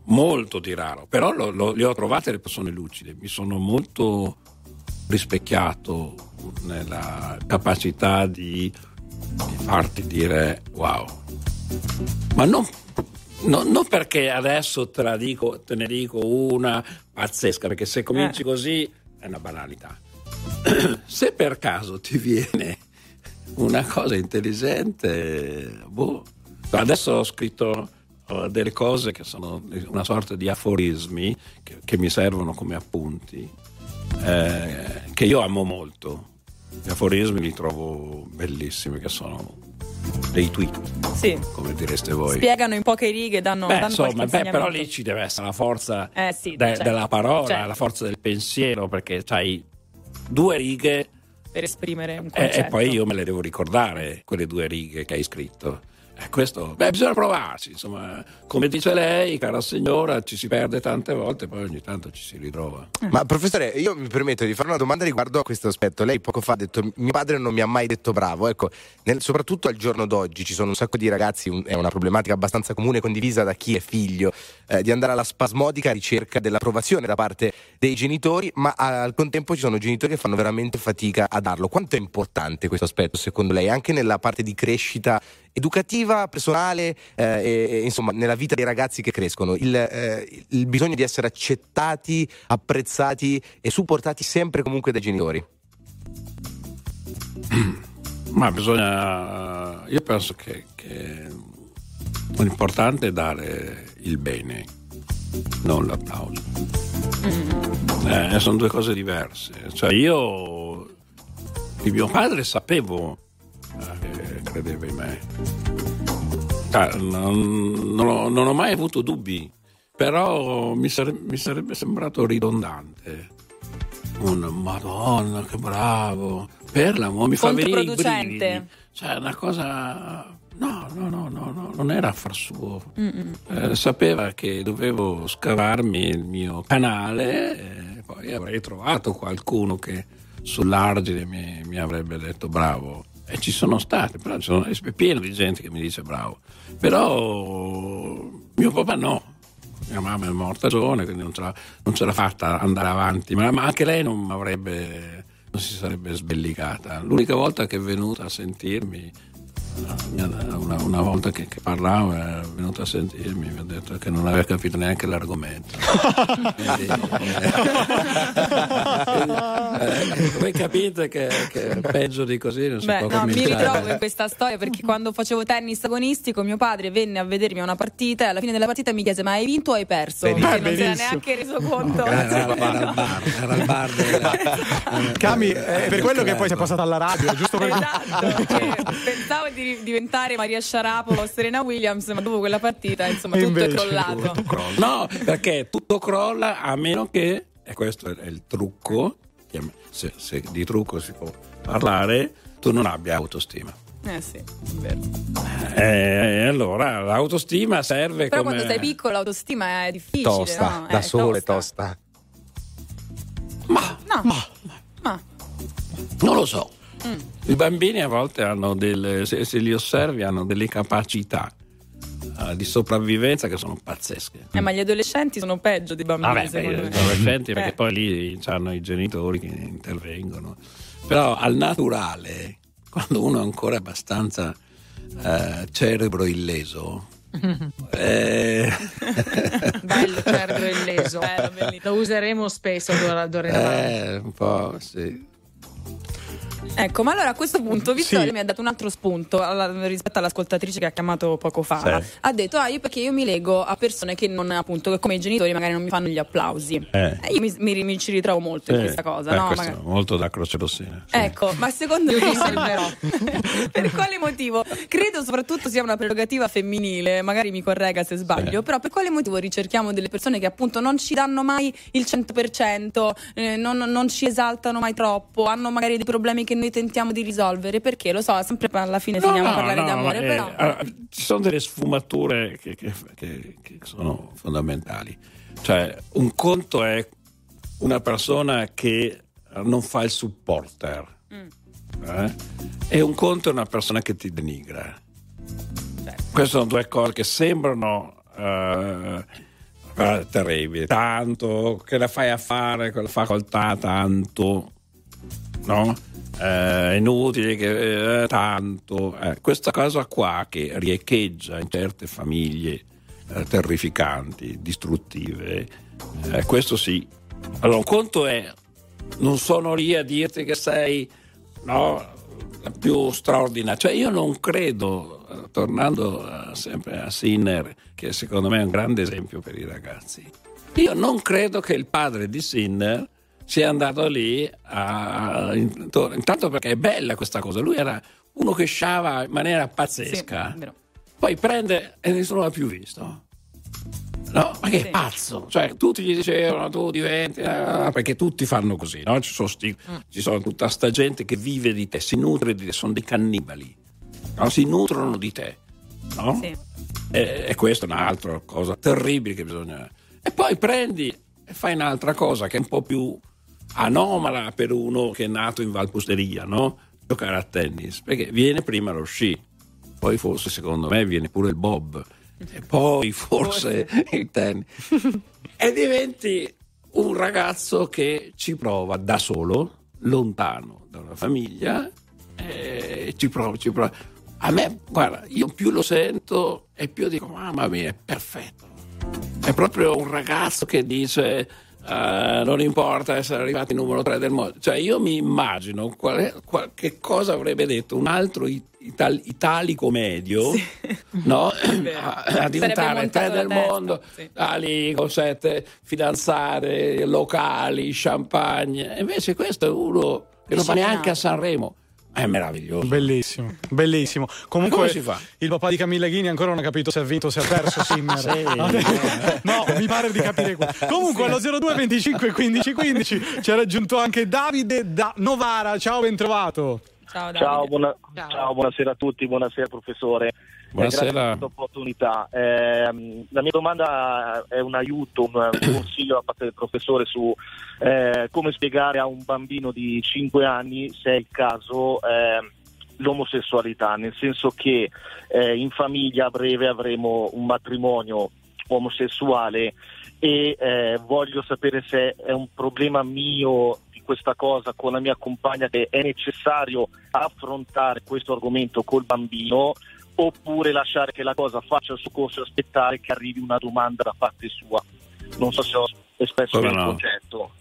molto di raro, però lo, lo, le ho trovate le persone lucide, mi sono molto rispecchiato nella capacità di di farti dire wow. Ma non, non, non perché adesso te, dico, te, ne dico una pazzesca, perché se cominci eh. così è una banalità. [CLEARS THROAT] se per caso ti viene una cosa intelligente, boh. Adesso ho scritto uh, delle cose che sono una sorta di aforismi che, che mi servono come appunti, eh, che io amo molto gli aforismi li trovo bellissimi, che sono dei tweet, sì. come direste voi. Spiegano in poche righe, danno, beh, danno insomma, beh, però lì ci deve essere la forza eh, sì, de- certo. della parola, certo. la forza del pensiero, perché hai due righe per esprimere un concetto. E, e poi io me le devo ricordare, quelle due righe che hai scritto. Eh, questo, beh, bisogna provarci, insomma, come dice lei, cara signora, ci si perde tante volte, poi ogni tanto ci si ritrova. Eh. Ma professore, io mi permetto di fare una domanda riguardo a questo aspetto. Lei poco fa ha detto, mio padre non mi ha mai detto bravo, ecco, nel, soprattutto al giorno d'oggi ci sono un sacco di ragazzi, un, è una problematica abbastanza comune condivisa da chi è figlio, eh, di andare alla spasmodica ricerca dell'approvazione da parte dei genitori, ma al contempo ci sono genitori che fanno veramente fatica a darlo. Quanto è importante questo aspetto secondo lei, anche nella parte di crescita educativa, personale, eh, e, insomma, nella vita dei ragazzi che crescono. Il, eh, il, bisogno di essere accettati, apprezzati e supportati sempre comunque dai genitori. [CLEARS THROAT] Ma bisogna. Io penso che, che l'importante è dare il bene, non l'applauso. Mm. Eh, sono due cose diverse. Cioè, io di mio padre sapevo eh, credeva in me. Ah, non, non, ho, non, ho, mai avuto dubbi, però mi, sare, mi sarebbe sembrato ridondante. Un madonna, che bravo! Per l'amore, mi fa venire i brividi. Cioè, una cosa... No, no, no, no, no non era affar suo. Eh, sapeva che dovevo scavarmi il mio canale e poi avrei trovato qualcuno che sull'argine mi, mi avrebbe detto bravo e ci sono state, però sono, è pieno di gente che mi dice bravo. Però mio papà no. Mia mamma è morta giovane, quindi non ce l'ha, non ce l'ha fatta andare avanti, ma, ma anche lei non avrebbe non si sarebbe sbellicata. L'unica volta che è venuta a sentirmi una, una volta che, che, parlavo è venuto a sentirmi mi ha detto che non aveva capito neanche l'argomento. [LAUGHS] Quindi, eh, [LAUGHS] voi capite che, che, peggio di così non si Beh, può no, mi ritrovo in questa storia perché quando facevo tennis agonistico mio padre venne a vedermi a una partita e alla fine della partita mi chiese ma hai vinto o hai perso? Benissimo. Perché non si era neanche reso conto. no, era, era, era, al bar, era al [LAUGHS] bar della... Cami, è per quello che poi sei passata alla radio giusto per... esatto, pensavo di diventare Maria Sciarapova o Serena Williams, ma dopo quella partita, insomma, tutto Invece, è crollato. Tutto no, perché tutto crolla a meno che, e questo è il trucco, se, se di trucco si può parlare, tu non abbia autostima. Eh sì, è vero. Eh, allora l'autostima serve Però come... quando sei piccolo l'autostima è difficile, tosta, no? da eh, sole tosta. tosta. Ma, no. ma, ma lo so. Mm. I bambini a volte hanno delle, se, se li osservi, hanno delle capacità uh, di sopravvivenza che sono pazzesche. Eh, ma gli adolescenti sono peggio dei bambini. Vabbè, beh, gli adolescenti perché eh. poi lì hanno i genitori che intervengono. Però al naturale, quando uno è ancora abbastanza uh, cerebro illeso, [LAUGHS] eh... [LAUGHS] Bello cerebro illeso, Bello, [LAUGHS] lo useremo spesso d'ora in avanti. Eh, un po' sì. Ecco, ma allora a questo punto Vittorio sì. mi ha dato un altro spunto alla, rispetto all'ascoltatrice che ha chiamato poco fa. Sì. Ha detto, ah, io perché io mi lego a persone che non, appunto, che come i genitori magari non mi fanno gli applausi. Eh. Eh, io mi, mi, mi, ci ritrovo molto in questa cosa, eh, no? Molto da croce rossina. Sì. Ecco, ma secondo [LAUGHS] me [LAUGHS] per quale motivo? Credo soprattutto sia una prerogativa femminile, magari mi corregga se sbaglio, però per quale motivo ricerchiamo delle persone che appunto non ci danno mai il 100%, eh, non, non ci esaltano mai troppo, hanno magari dei problemi che noi noi tentiamo di risolvere perché lo so, sempre alla fine no, finiamo no, a parlare no, d'amore. Eh, però... allora, ci sono delle sfumature che, che, che, che, sono fondamentali. Cioè, un conto è una persona che non fa il supporter, mm. eh? e un conto è una persona che ti denigra. Certo. Queste sono due cose che sembrano. Uh, terribili, tanto che la fai a fare quella facoltà, tanto no? Eh, inutile che eh, tanto. Eh, questa cosa qua che riecheggia in certe famiglie eh, terrificanti, distruttive eh, questo sì. Allora un conto è non sono lì a dirti che sei no, la più straordinaria. Cioè io non credo eh, tornando sempre a Sinner che secondo me è un grande esempio per i ragazzi. Io non credo che il padre di Sinner sia andato lì a, intanto perché è bella questa cosa lui era uno che sciava in maniera pazzesca sì, poi prende e nessuno l'ha più visto No, ma che sì. pazzo! Cioè, tutti gli dicevano tu diventi. Eh, perché tutti fanno così, no? Ci sono, sti, mm. ci sono tutta sta gente che vive di te, si nutre di te, sono dei cannibali. No? Si nutrono di te. No? Sì. E, e questa è un'altra cosa terribile che bisogna. E poi prendi e fai un'altra cosa che è un po' più anomala per uno che è nato in Valpusteria, no? Giocare a tennis, perché viene prima lo sci, poi forse secondo me viene pure il bob, e poi forse il tennis. e diventi un ragazzo che ci prova da solo, lontano da una famiglia, e ci prova, ci prova. A me, guarda, io più lo sento e più dico, mamma mia, è perfetto. È proprio un ragazzo che dice Uh, non importa essere arrivati numero 3 del mondo. Cioè, io mi immagino qual è, qual, che cosa avrebbe detto un altro ital, italico medio sì. no? [LAUGHS] [CLEARS THROAT] a, a, diventare 3 del mondo, sì. con sette fidanzate, locali, champagne. Invece questo è uno che non va neanche a Sanremo. È meraviglioso. Bellissimo, bellissimo. Comunque il papà di Camilla Ghini ancora non ha capito se ha vinto o se ha perso Simmer. sì, [LAUGHS] [LAUGHS] no, mi pare di capire qua. Comunque allo 02 25 15 15 ci ha raggiunto anche Davide da Novara. Ciao, ben trovato. Ciao, ciao, buona, ciao. ciao, buonasera a tutti, buonasera professore. Buonasera. Grazie per opportunità. Eh, la mia domanda è un aiuto, un, consiglio da parte del professore su eh, come spiegare a un bambino di 5 anni, se è il caso, eh, l'omosessualità, nel senso che eh, in famiglia a breve avremo un matrimonio omosessuale e eh, voglio sapere se è un problema mio questa cosa con la mia compagna che è necessario affrontare questo argomento col bambino oppure lasciare che la cosa faccia il suo corso e aspettare che arrivi una domanda da parte sua. Non so se ho espresso il no. concetto.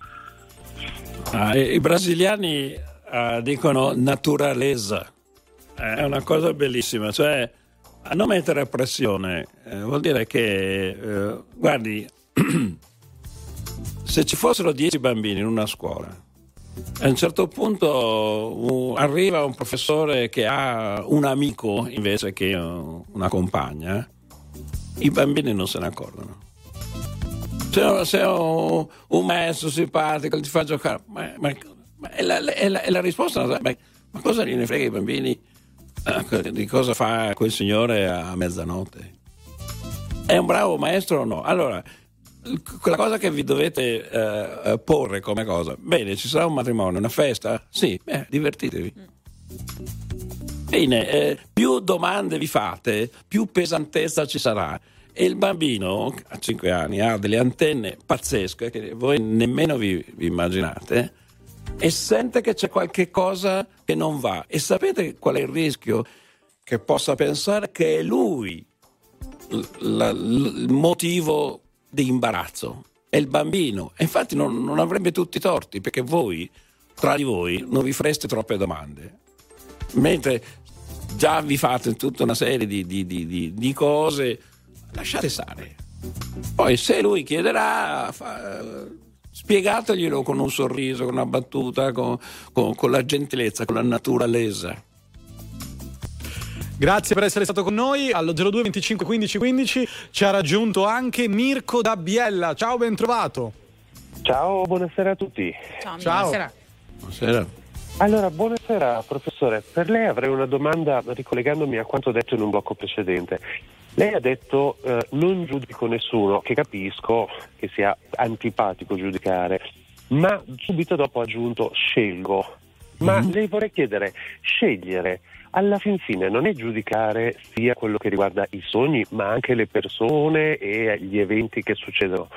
Ah, I brasiliani uh, dicono naturaleza, è una cosa bellissima, cioè a non mettere pressione eh, vuol dire che, eh, guardi, [CLEARS THROAT] se ci fossero dieci bambini in una scuola, a un certo punto arriva un professore che ha un amico invece che uh, una compagna, i bambini non se ne accorgono. Se, se un, un maestro simpatico ti fa giocare, ma, ma, ma è, la, è, la, è, la, risposta, ma, ma cosa gliene frega i bambini uh, di cosa fa quel signore a mezzanotte? È un bravo maestro o no? Allora, quella cosa che vi dovete eh, eh, porre come cosa. Bene, ci sarà un matrimonio, una festa? Sì, beh, divertitevi. Bene, eh, più domande vi fate, più pesantezza ci sarà. E il bambino a 5 anni ha delle antenne pazzesche che voi nemmeno vi, vi immaginate e sente che c'è qualche cosa che non va. E sapete qual è il rischio? Che possa pensare che è lui il motivo di imbarazzo, è il bambino. E infatti non, non avrebbe tutti i torti perché voi, tra di voi, non vi fareste troppe domande. Mentre già vi fate tutta una serie di, di, di, di cose, lasciate stare. Poi se lui chiederà, fa, spiegateglielo con un sorriso, con una battuta, con, con, con la gentilezza, con la naturalezza. Grazie per essere stato con noi. Allo 02 25 15 15 ci ha raggiunto anche Mirko da Biella. Ciao, ben trovato. Ciao, buonasera a tutti. Ciao. Buonasera. Buonasera. Allora, buonasera professore. Per lei avrei una domanda ricollegandomi a quanto detto in un blocco precedente. Lei ha detto eh, non giudico nessuno, che capisco che sia antipatico giudicare, ma subito dopo ha aggiunto scelgo. Ma mm-hmm. le vorrei chiedere, scegliere alla fin fine non è giudicare sia quello che riguarda i sogni, ma anche le persone e gli eventi che succedono.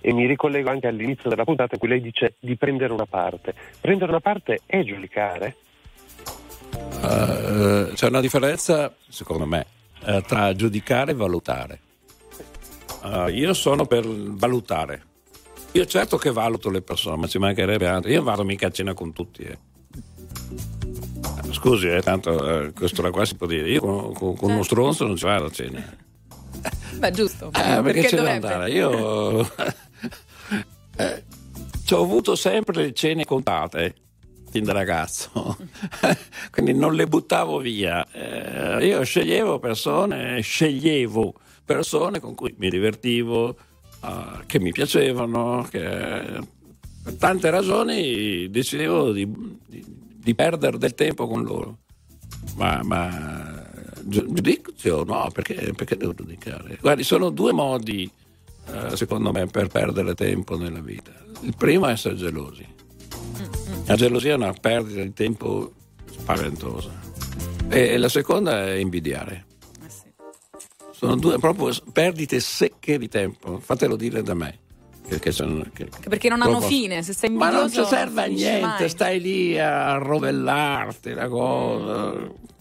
E mi ricollego anche all'inizio della puntata in cui lei dice di prendere una parte. Prendere una parte è giudicare? Uh, c'è una differenza, secondo me, uh, tra giudicare e valutare. Uh, io sono per valutare. Io certo che valuto le persone, ma ci mancherebbe altro. Io vado mica a cena con tutti. Eh. Scusi, eh, tanto eh, questo qua si può dire. Io con, con, con uno stronzo non ci vado a cena. [LAUGHS] Beh, giusto. Eh, perché, perché c'è da andare? Io eh, ho avuto sempre le cene contate fin da ragazzo, [LAUGHS] quindi non le buttavo via. Eh, io sceglievo persone, sceglievo persone con cui mi divertivo, uh, che mi piacevano, che per tante ragioni decidevo di, di di perdere del tempo con loro. Ma, ma giudizio no, perché, perché, devo giudicare? Guardi, sono due modi, eh, secondo me, per perdere tempo nella vita. Il primo è essere gelosi. La gelosia è una perdita di tempo spaventosa. E la seconda è invidiare. Sono due proprio perdite secche di tempo, fatelo dire da me. Che sono, che, perché non hanno fine, se sei Ma non ci serve a niente, mai. stai lì a rovellarti la cosa,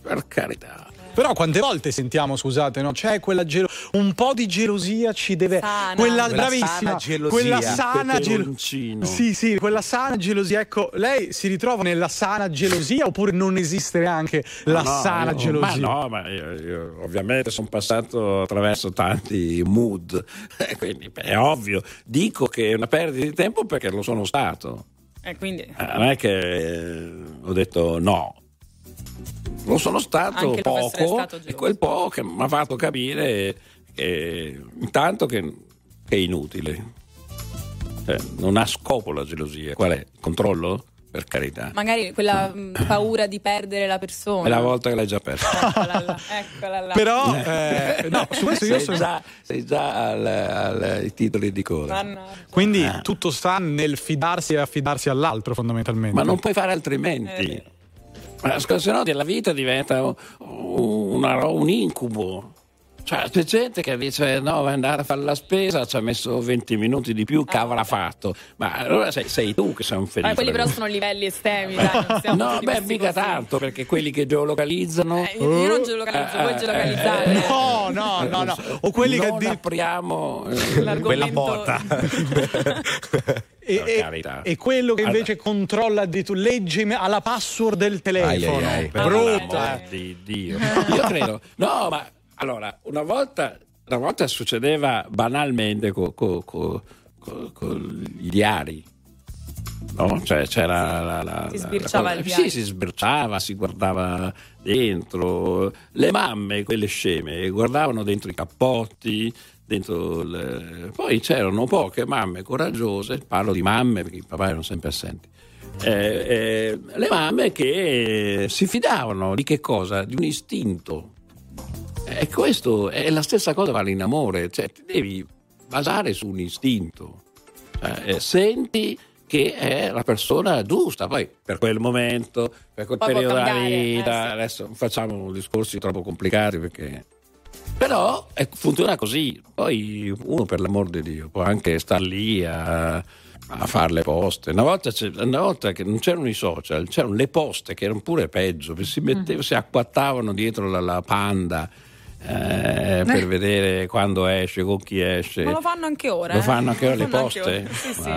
per carità. Però quante volte sentiamo, scusate, no? C'è quella gelosia, un po' di gelosia ci deve sana. quella, quella bravissima, gelosia. quella sana gelosia. Sì, sì, quella sana gelosia. Ecco, lei si ritrova nella sana gelosia oppure non esiste anche la no, sana io, gelosia? Ma no, ma io, io ovviamente sono passato attraverso tanti mood, [LAUGHS] quindi è ovvio. Dico che è una perdita di tempo perché lo sono stato. E quindi... Eh, non è che ho detto no, lo sono stato Anche poco stato e quel poco che mi ha fatto capire che, intanto che, che è inutile. Cioè, non ha scopo la gelosia. Qual è? Controllo? Per carità. Magari quella mh, paura di perdere la persona. È la volta che l'hai già persa. [LAUGHS] eccola là. Eccola là. Però, eh, [LAUGHS] no, su questo io sei sono... già, sei già al, al, ai titoli di coda. Quindi Ah. tutto sta nel fidarsi e affidarsi all'altro fondamentalmente. Ma non puoi fare altrimenti. Ma se no la vita diventa un, una- un incubo. Cioè, c'è gente che dice no, vai andare a fare la spesa, ci ha messo 20 minuti di più, che avrà fatto? Ma allora sei, sei tu che sei un felice. Ah, quelli però sono livelli estremi, dai, non No, beh, mica così. tanto, perché quelli che geolocalizzano. Eh, io non geolocalizzo, voi Eh, geolocalizzate. eh, No, no, no, no. O quelli che non di- apriamo eh, L'argomento- Quella porta. [LAUGHS] e, e- carità. e quello che invece controlla di tu legge alla password del telefono. Ai, ai, ai. Eh. di Dio. Io credo. No, ma allora, una volta, una volta succedeva banalmente con i diari. No? Cioè, c'era la, la- Si la- sbirciava la- il diario. Sì, si sbirciava, si guardava dentro. Le mamme, quelle sceme, guardavano dentro i cappotti. Dentro le- Poi c'erano poche mamme coraggiose, parlo di mamme perché i papà erano sempre assenti. Eh, eh, le mamme che si fidavano di che cosa? Di un istinto. E questo è la stessa cosa vale in amore, cioè ti devi basare su un istinto. Cioè, eh, senti che è la persona giusta, poi per quel momento, per quel Poi periodo della cambiare, eh, vita, sì. adesso non facciamo discorsi troppo complicati perché... Però eh, funziona così, poi uno per l'amor di Dio può anche star lì a, a fare le poste. Una volta, una volta che non c'erano i social, c'erano le poste che erano pure peggio, si, metteva, si acquattavano dietro la, la panda eh, per Eh. vedere quando esce, con chi esce. Ma lo fanno anche ora. Lo eh. fanno anche ora le poste? Sì, sì.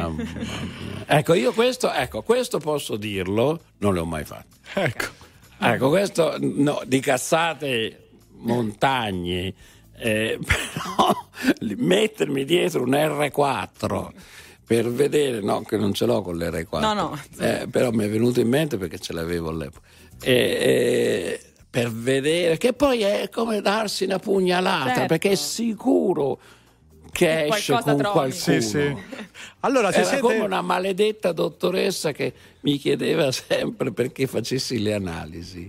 Ecco, io questo, ecco, questo posso dirlo, non le ho mai fatto. Ecco. Ecco, questo no, di cazzate montagne, eh, [LAUGHS] però mettermi dietro un R4 per vedere, no, che non ce l'ho con l'R4, No, no. eh, però mi è venuto in mente perché ce l'avevo all'epoca. E, e, per vedere che poi è come darsi una pugnalata Certo. perché è sicuro che esce con trovi. qualcuno. Sì, sì. Allora, se Era siete- come una maledetta dottoressa che mi chiedeva [LAUGHS] sempre perché facessi le analisi.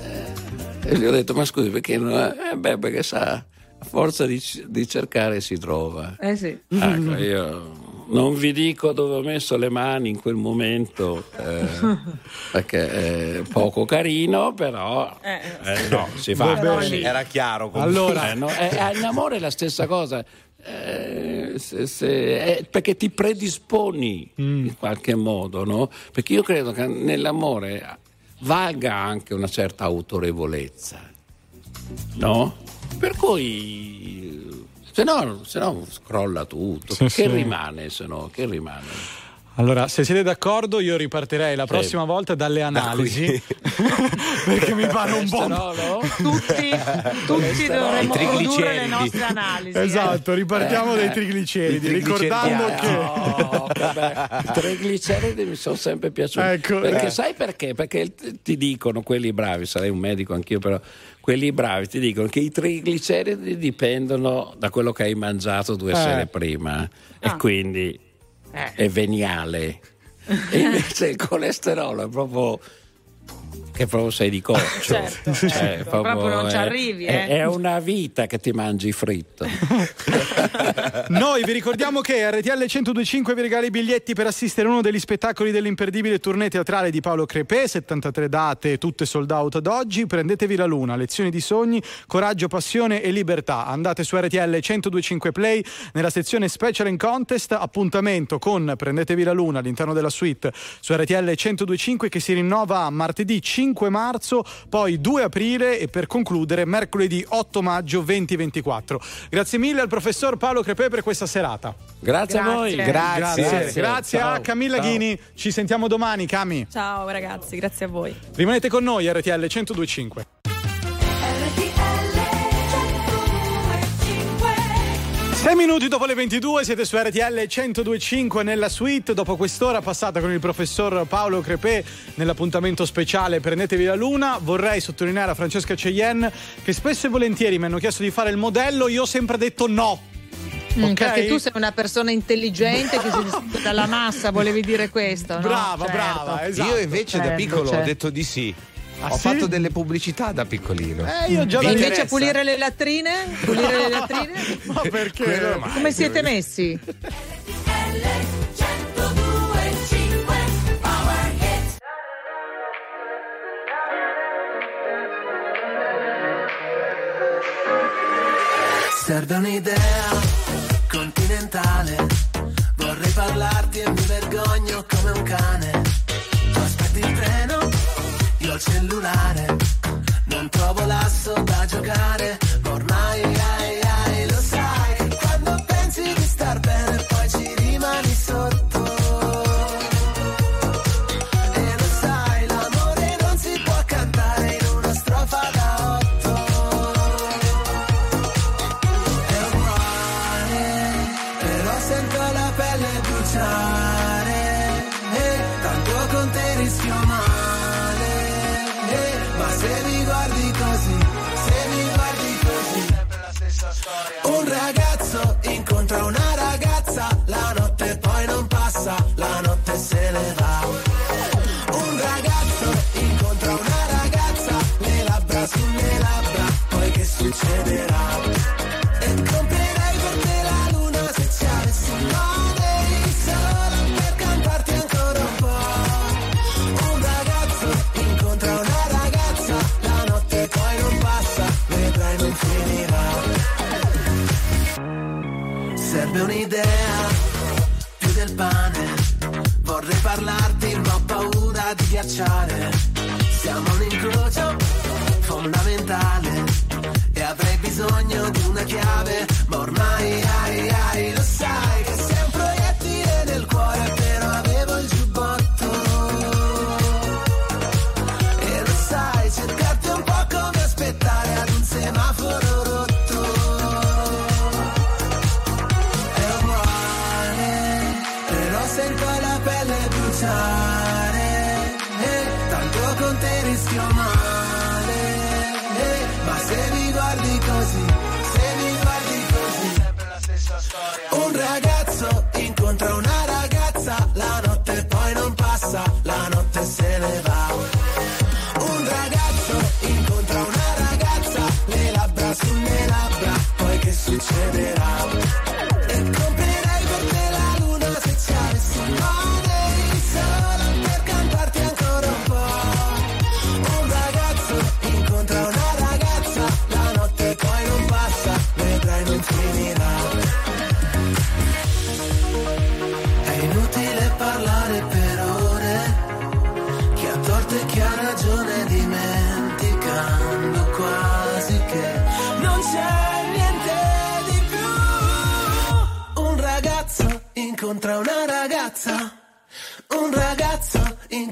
Eh, e gli ho detto, ma scusi, perché non è? Eh, beh, perché sa, a forza di, di cercare si trova. Eh sì. Ecco, io non vi dico dove ho messo le mani in quel momento, eh, [LAUGHS] perché è poco carino, però eh, no, si fa. Così. Era chiaro. comunque. Allora, eh, no, eh, eh, in amore è la stessa cosa. Eh, se- se- eh, perché ti predisponi in qualche modo, no? Perché io credo che nell'amore valga anche una certa autorevolezza, no? Per cui, se no, se no scrolla tutto. Sì, che sì. rimane, se no? Che rimane? Allora, se siete d'accordo, io ripartirei la Sì. prossima volta dalle analisi. [LAUGHS] perché mi pare un po'. No, no? Tutti, tutti dovremmo produrre le nostre analisi. eh. Esatto, ripartiamo Eh, dai eh, trigliceridi, ricordando che. no, vabbè, i trigliceridi mi sono sempre piaciuti. Ecco, perché eh. sai perché? Perché ti dicono quelli bravi, sarei un medico anch'io, però quelli bravi ti dicono che i trigliceridi dipendono da quello che hai mangiato due Eh. sere prima e Ah. quindi Eh. è veniale. [LAUGHS] E invece il colesterolo è proprio che proprio sei di coccio. [LAUGHS] Certo, Cioè, certo. Proprio non ci è- arrivi, È, eh. è una vita che ti mangi fritto. [LAUGHS] Noi vi ricordiamo che RTL 1025 vi regala i biglietti per assistere a uno degli spettacoli dell'imperdibile tournée teatrale di Paolo Crepè, 73 date, tutte sold out ad oggi. Prendetevi la luna, lezioni di sogni, coraggio, passione e libertà. Andate su RTL 1025 Play nella sezione Special and Contest. Appuntamento con Prendetevi la luna all'interno della suite su RTL 1025 che si rinnova martedì 5 marzo, poi 2 aprile e per concludere mercoledì 8 maggio 2024. Grazie mille al professor Paolo Crepè per questa serata. Grazie, a voi. Grazie, Grazie. Grazie a Ciao. Camilla Ciao. Ghini. Ci sentiamo domani, Cami. Ciao ragazzi, grazie a voi. Rimanete con noi, RTL 1025. Sei minuti dopo le 22 siete su RTL 1025 nella suite. Dopo quest'ora passata con il professor Paolo Crepè nell'appuntamento speciale Prendetevi la Luna, vorrei sottolineare a Francesca Cheyenne che spesso e volentieri mi hanno chiesto di fare il modello, io ho sempre detto no. Mm, Ok? Perché tu sei una persona intelligente che si discute dalla massa, volevi dire questo? no? Brava, Certo. brava, esatto. Io invece da Certo, piccolo ho certo. detto di sì. Ah, ho sì? fatto delle pubblicità da piccolino. Eh, io già invece interessa? pulire le latrine? Pulire le latrine? [LAUGHS] Ma perché? Quello mai. Come siete messi? Serve un'idea continentale. Vorrei parlarti e mi vergogno come un cane. Cellulare. Non trovo l'asso da giocare. Ma ormai schiacciare. Siamo un incrocio fondamentale e avrei bisogno di una chiave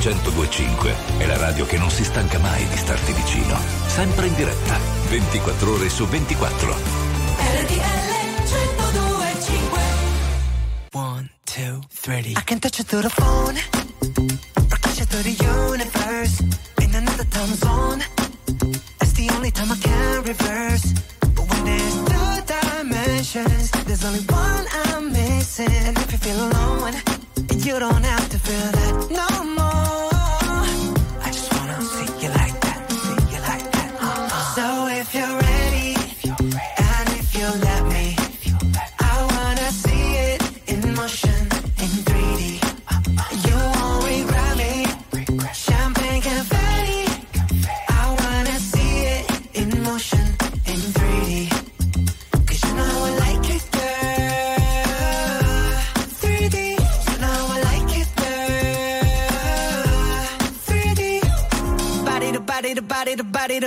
1025 è la radio che non si stanca mai di starti vicino. Sempre in diretta, 24 ore su 24. RTL 1025 1, 2, 3 I can touch your phone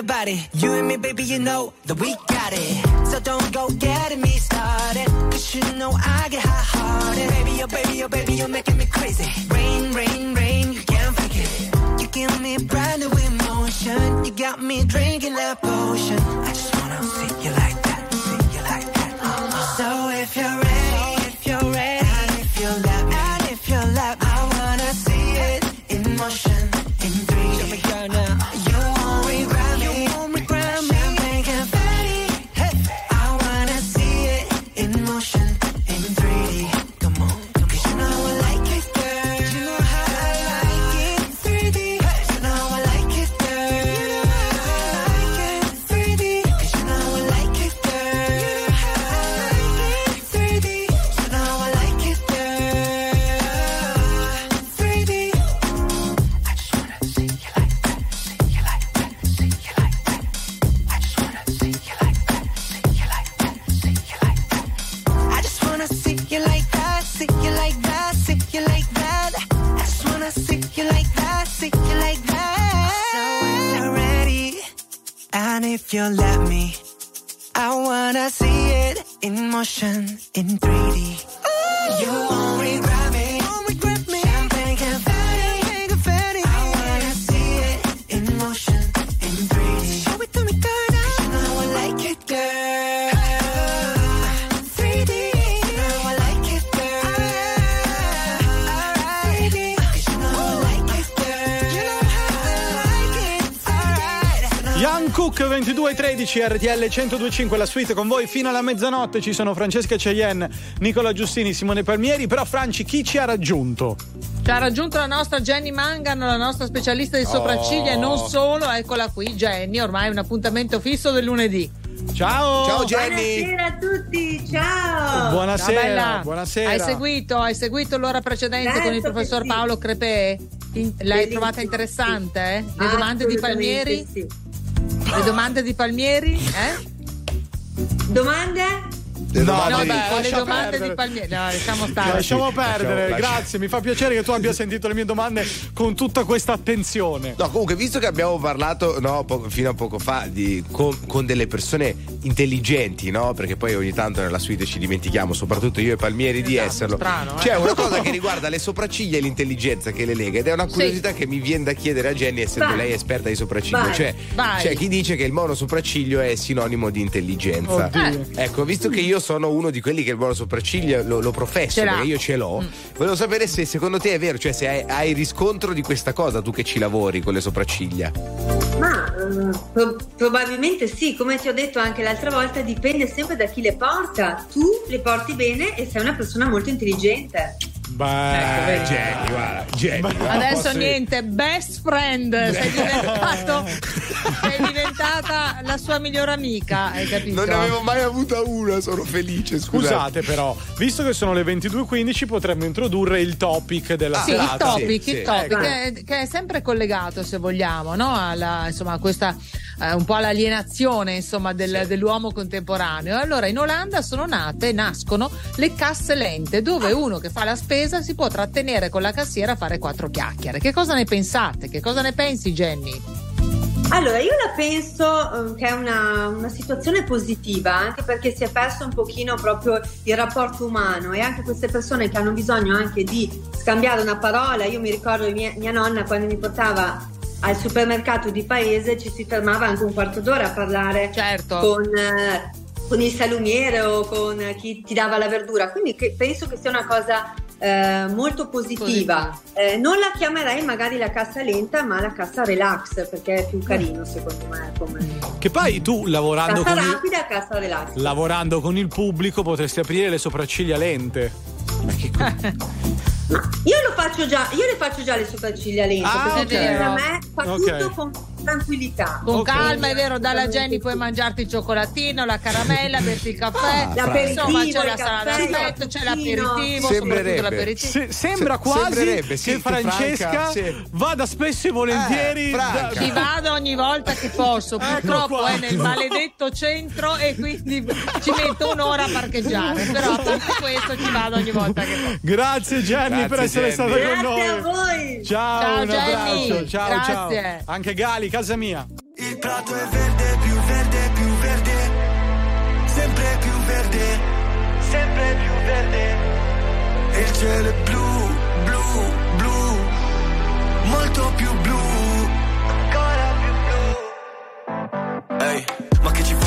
about it. You and me, baby, you know that we. 2213 RTL 1025 la suite con voi fino alla mezzanotte ci sono Francesca Cheyenne, Nicola Giustini, Simone Palmieri, però Franci chi ci ha raggiunto? Ci ha raggiunto la nostra Jenny Mangano, la nostra specialista di sopracciglia Oh. e non solo, eccola qui Jenny, ormai è un appuntamento fisso del lunedì. Ciao! Ciao Jenny! Buonasera a tutti, ciao! Buonasera, Ciao, bella. buonasera. Hai seguito, hai seguito l'ora precedente Certo con il professor sì. Paolo Crepè? L'hai Bellissimo, trovata interessante? eh? Le domande di Palmieri? sì. Le domande di Palmieri? Eh? Domande? Le No, domande No, di- beh, le lascia domande perdere. di Palmieri. No, lasciamo stare. Lasciamo Sì, perdere, lasciamo- lascia- grazie, mi fa piacere che tu abbia sentito le mie domande con tutta questa attenzione. No, comunque, visto che abbiamo parlato no, po- fino a poco fa di, con, con delle persone intelligenti, no? Perché poi ogni tanto nella suite ci dimentichiamo, soprattutto io e Palmieri, di Esatto, esserlo. strano, eh? C'è una cosa che riguarda le sopracciglia e l'intelligenza che le lega ed è una curiosità che mi viene da chiedere a Jenny, essendo Vai. lei esperta di sopracciglio. Vai. Cioè, Vai. c'è chi dice che il monosopracciglio è sinonimo di intelligenza. Oddio. Ecco, visto che io sono uno di quelli che il monosopracciglio lo, lo professo, Ce l'ha. perché io ce l'ho, volevo sapere se secondo te è vero, cioè se hai, hai riscontro di questa cosa, tu che ci lavori con le sopracciglia. Ma eh, pro- probabilmente sì, come ti ho detto anche l'altra volta, dipende sempre da chi le porta. Tu le porti bene e sei una persona molto intelligente. Beh, Ecco. Jenny, guarda, Jenny. guarda, Adesso posso- niente, best friend, sei [LAUGHS] diventato sei diventata la sua migliore amica, hai capito? Non ne avevo mai avuta una, sono felice. Scusate. Scusate però, visto che sono le 22.15 potremmo introdurre il topic della Sì, il serata. topic, sì, il sì. topic Ecco. che, è, che è sempre collegato, se vogliamo, no? alla, insomma, a questa eh, un po' all'alienazione insomma, del- dell'uomo contemporaneo. Allora, in Olanda sono nate, nascono le casse lente, dove uno che fa la spesa si può trattenere con la cassiera a fare quattro chiacchiere. Che cosa ne pensate? Che cosa ne pensi, Jenny? Allora, io la penso eh, che è una, una situazione positiva, anche perché si è perso un pochino proprio il rapporto umano e anche queste persone che hanno bisogno anche di scambiare una parola. Io mi ricordo mia, mia nonna quando mi portava al supermercato di paese ci si fermava anche un quarto d'ora a parlare Certo. con, eh, con il salumiere o con chi ti dava la verdura. Quindi che- penso che sia una cosa eh, molto positiva. Eh, non la chiamerei magari la cassa lenta, ma la cassa relax, perché è più carino secondo me. Come... Che poi tu lavorando Cassa con, il, rapida, cassa relax. lavorando con il pubblico potresti aprire le sopracciglia lente. [LAUGHS] Io lo faccio già, io le faccio già le sopracciglia lente, Ah, perché ok. viene da me fa Ok. tutto con tranquillità. Con Ok. calma, è vero, dalla Jenny puoi mangiarti il cioccolatino, la caramella, berti il caffè. L'aperitivo, Insomma, c'è la caffè, d'aspetto, c'è l'aperitivo, Sembrerebbe. soprattutto l'aperitivo. Se- sembra Se- quasi sembrerebbe, sì, che Francesca Franca, sì. vada spesso e volentieri. Eh, da-. Ci vado ogni volta che posso, [LAUGHS] Ecco purtroppo è nel maledetto centro e quindi ci metto un'ora a parcheggiare, [LAUGHS] però a parte questo ci vado ogni volta che posso. Grazie Jenny Grazie, per essere Jenny. stata con Grazie a noi. voi. Ciao, Ciao, un Jenny. abbraccio. Ciao, Grazie. ciao. Anche Gali, casa mia. Il prato è verde, più verde, più verde. Sempre più verde, sempre più verde. Il cielo è blu, blu, blu. Molto più blu. Ancora più blu. Ehi, ci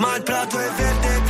Ma il prato è verde,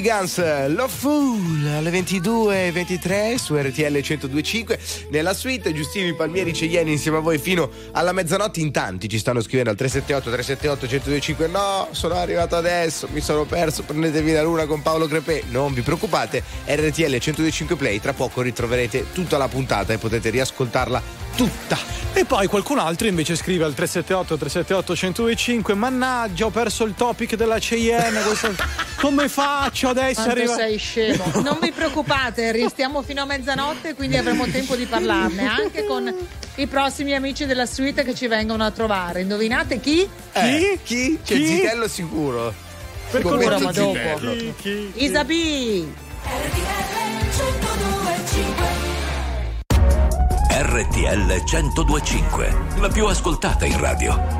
Cardigans, Love Fool alle 22.23 su RTL 102.5 nella suite Giustini Palmieri Ceieni insieme a voi fino alla mezzanotte. In tanti ci stanno scrivendo al 378 378 1025 no sono arrivato adesso mi sono perso. Prendetevi la luna con Paolo Crepè. Non vi preoccupate RTL 102.5 Play tra poco ritroverete tutta la puntata e potete riascoltarla tutta. E poi qualcun altro invece scrive al 378 378 1025 Mannaggia ho perso il topic della Cheyenne questo- [LAUGHS] Come faccio adesso? Quanto Arriva... sei scemo. Non vi preoccupate, restiamo fino a mezzanotte, quindi avremo tempo di parlarne anche con i prossimi amici della suite che ci vengono a trovare. Indovinate chi? Eh, chi? C'è il zitello sicuro Per coloro, ma dopo. zitello. Isabi! RTL 1025, la più ascoltata in radio.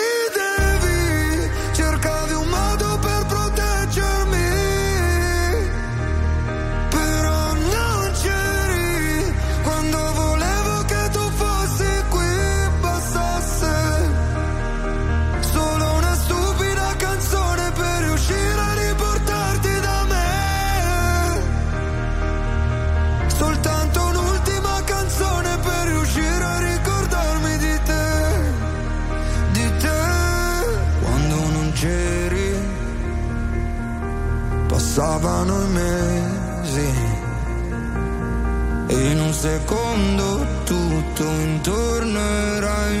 secondo tutto intorno era invisibile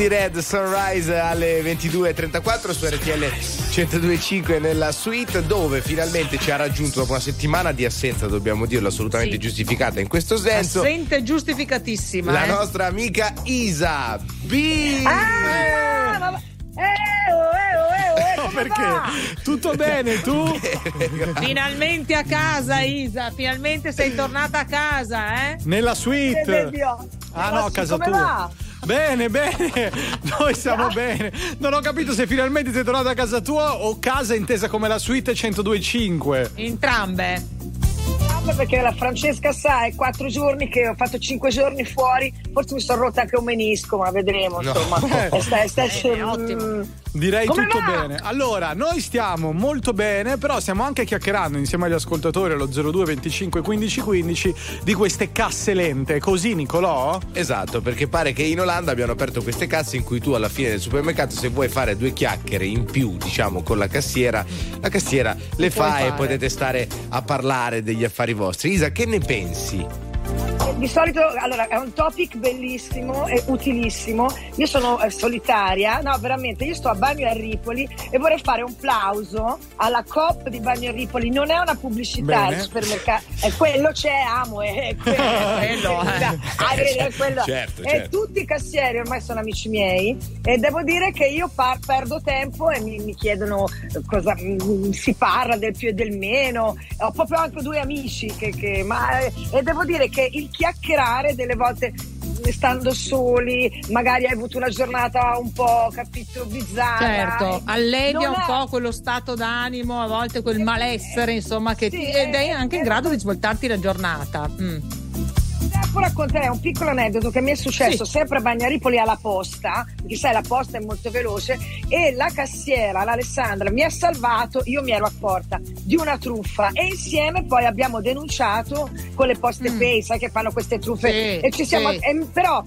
Di Red Sunrise alle 22.34 su RTL 102.5 nella suite dove finalmente ci ha raggiunto dopo una settimana di assenza, dobbiamo dirlo, assolutamente Sì. giustificata in questo senso. Assente giustificatissima. La eh. nostra amica Isa B. Ah, ma- eh, oh, eh, oh, eh, oh, eh, [LAUGHS] Perché? va? Tutto bene, tu? [LAUGHS] Finalmente a casa, Isa. Finalmente sei tornata a casa, eh? Nella suite. Ah no, a casa tua. va? Bene, bene, [LAUGHS] noi stiamo bene. Non ho capito se finalmente sei tornata a casa tua o casa intesa come la suite 102.5. Entrambe. Vabbè, Perché la Francesca sa, è quattro giorni che ho fatto cinque giorni fuori, forse mi sono rotta anche un menisco, ma vedremo. No. Insomma, [LAUGHS] Eh. E sta- sta- Bene, ottimo. Direi Come tutto va? bene. Allora, noi stiamo molto bene, però stiamo anche chiacchierando insieme agli ascoltatori allo 02 25 15 15 di queste casse lente. Così, Nicolò? Esatto, perché pare che in Olanda abbiano aperto queste casse in cui tu alla fine del supermercato se vuoi fare due chiacchiere in più, diciamo, con la cassiera, la cassiera le fa e potete stare a parlare degli affari vostri. Isa, che ne pensi? Di solito, allora, è un topic bellissimo e utilissimo. Io sono eh, solitaria, no, veramente, io sto a Bagno a Ripoli e vorrei fare un plauso alla COP di Bagno a Ripoli. Non è una pubblicità Bene. il supermercato, è quello c'è, amo, è [LAUGHS] quello. Quello, eh. Ah, è quello. Certo, e certo. tutti i cassieri ormai sono amici miei e devo dire che io par- perdo tempo e mi, mi chiedono eh, cosa mm, si parla del più e del meno. Ho proprio anche due amici che, che- ma, eh, e devo dire che il chiacchierare delle volte stando soli, magari hai avuto una giornata un po' capito bizzarra. Certo, eh, allevia un è- po' quello stato d'animo, a volte quel malessere, insomma, che ti- ed è anche in grado di svoltarti la giornata. Mm. Ecco, racconterei un piccolo aneddoto che mi è successo sempre a Bagnaripoli alla posta, perché sai la posta è molto veloce, e la cassiera, l'Alessandra, mi ha salvato, io mi ero accorta di una truffa e insieme poi abbiamo denunciato con le poste pay, sai che fanno queste truffe Mm. Sì, e ci siamo... sì. e- però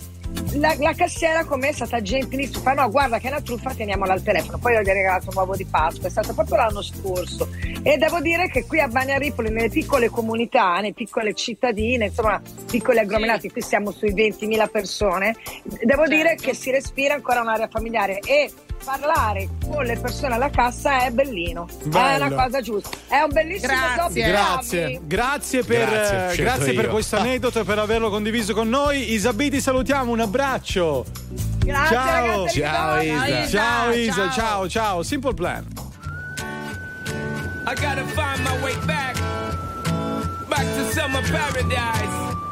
la, la cassiera con me è stata gentilissima, fa no guarda che è una truffa teniamola al telefono, poi gli ho regalato un uovo di Pasqua, è stato proprio l'anno scorso. E devo dire che qui a Bagnaripoli nelle piccole comunità, nelle piccole cittadine, insomma piccoli agglomerati, qui siamo sui 20.000 persone, devo dire che si respira ancora un'area familiare. E parlare con le persone alla cassa è bellino, è Bello. una cosa giusta, è un bellissimo Grazie, bravi. grazie per, Grazie, eh, grazie per questo aneddoto e per averlo condiviso con noi. Isabì, ti salutiamo, un abbraccio. Grazie, ciao. ragazzi, Ciao, voglio. Isa. Ciao Isa, ciao. ciao, ciao. Simple Plan. I gotta find my way back, back to summer paradise.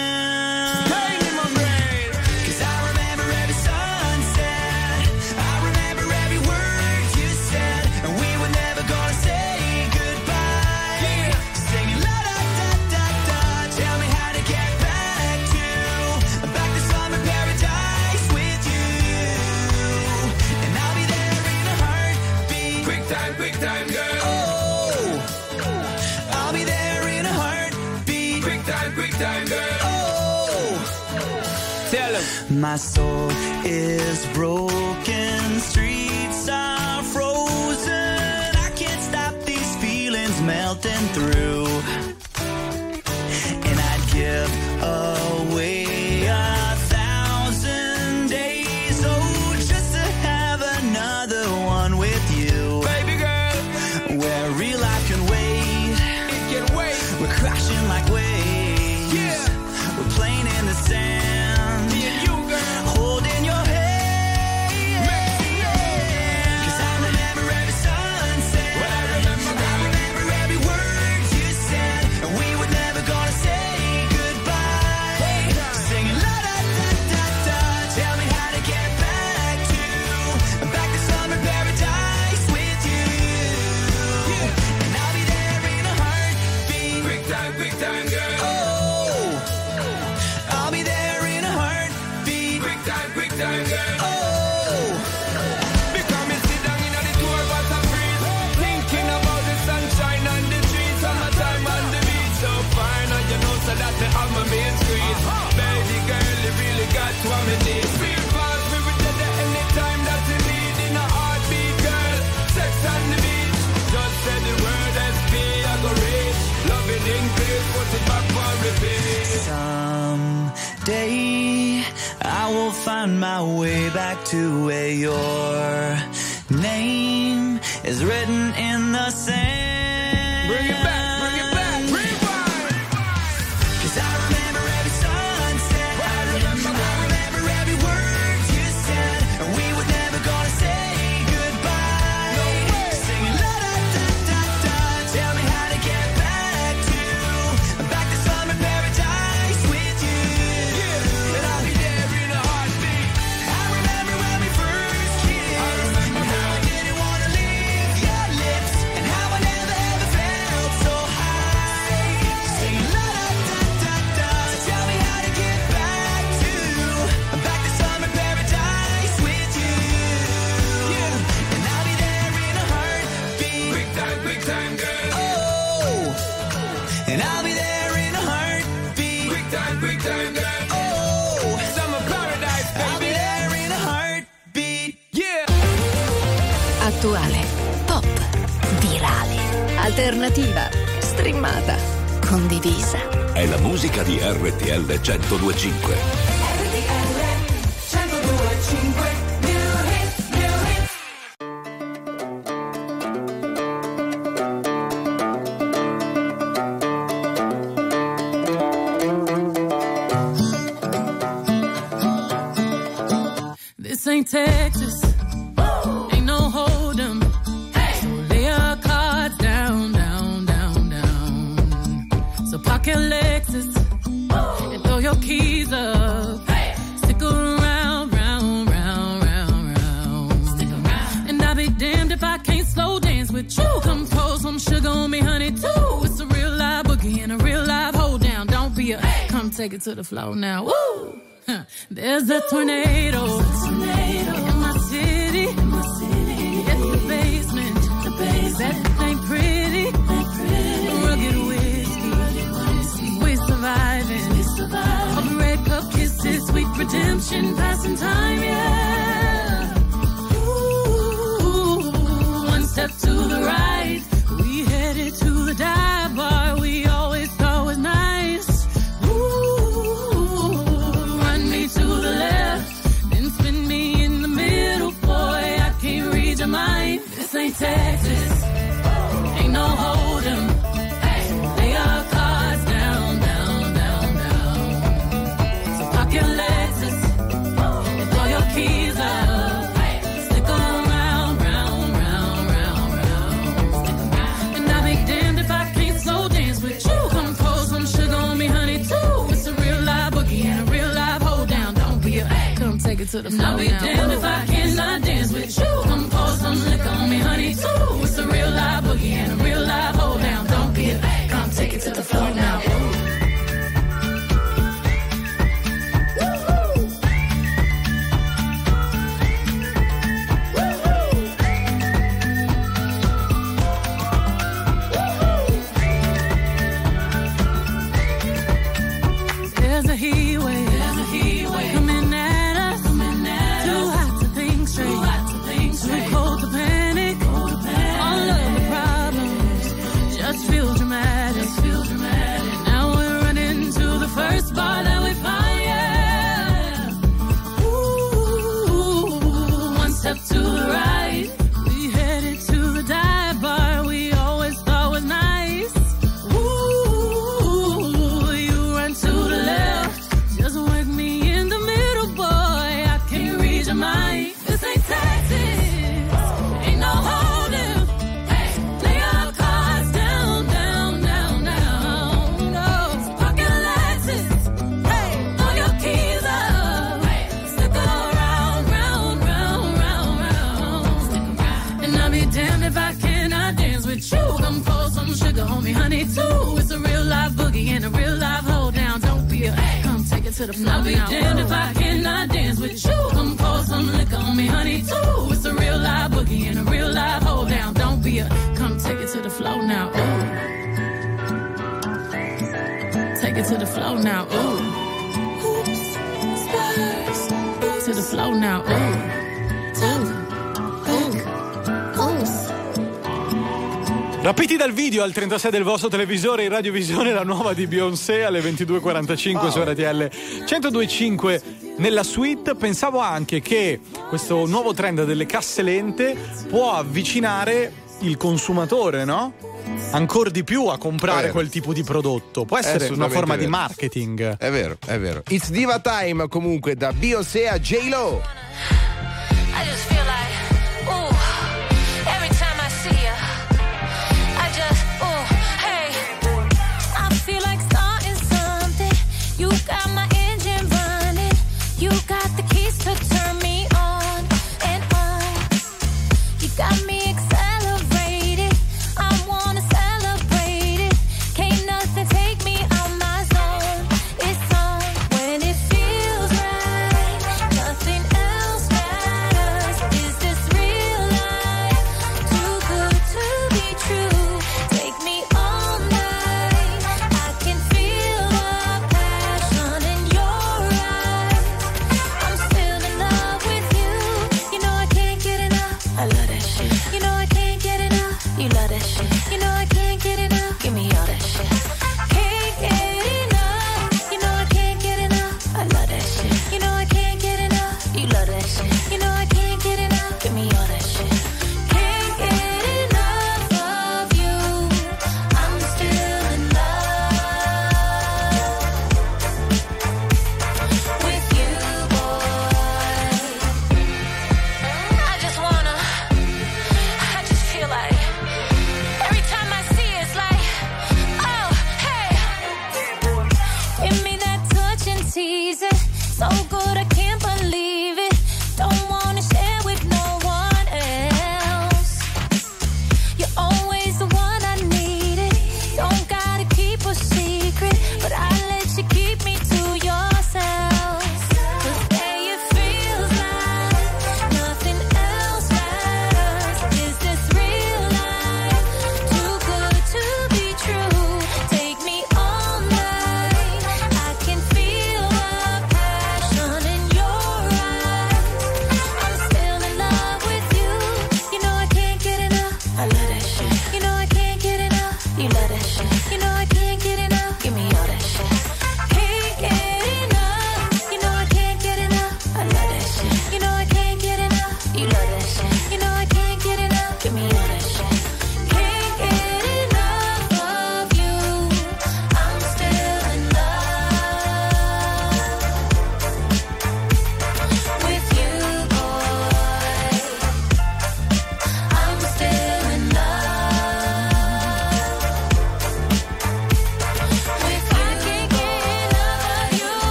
My soul is broken, streets are frozen. I can't stop these feelings melting through. Come take it to the floor now. radio al 36 del vostro televisore, in radiovisione la nuova di Beyoncé alle 22.45 wow. su RTL 1025 nella suite. Pensavo anche che questo nuovo trend delle casse lente può avvicinare il consumatore, no? ancora di più a comprare quel tipo di prodotto. Può essere una forma di marketing. È vero, è vero. It's Diva Time comunque da Beyoncé a J-Lo.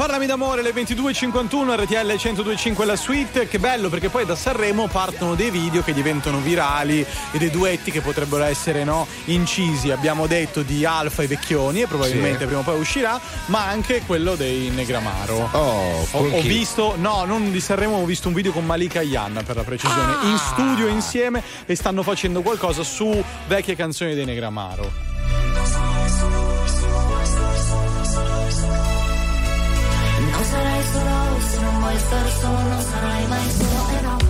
Parlami d'amore, le 22.51, RTL 102.5 la suite. Che bello perché poi da Sanremo partono dei video che diventano virali e dei duetti che potrebbero essere no, incisi. Abbiamo detto di Alfa e Vecchioni e probabilmente sì. prima o poi uscirà, ma anche quello dei Negramaro. Oh, ho, ho visto, no, non di Sanremo, ho visto un video con Malika e Ianna per la precisione, ah. in studio insieme e stanno facendo qualcosa su vecchie canzoni dei Negramaro. persona sarai mai sola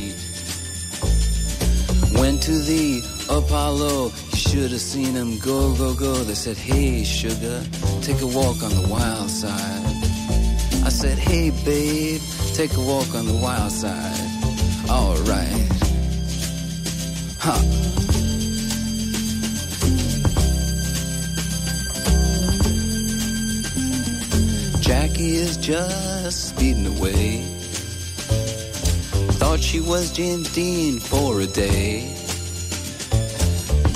To the Apollo, you should have seen him go, go, go. They said, Hey, sugar, take a walk on the wild side. I said, Hey, babe, take a walk on the wild side. Alright. Huh. Jackie is just speeding away. Thought she was Jim Dean for a day.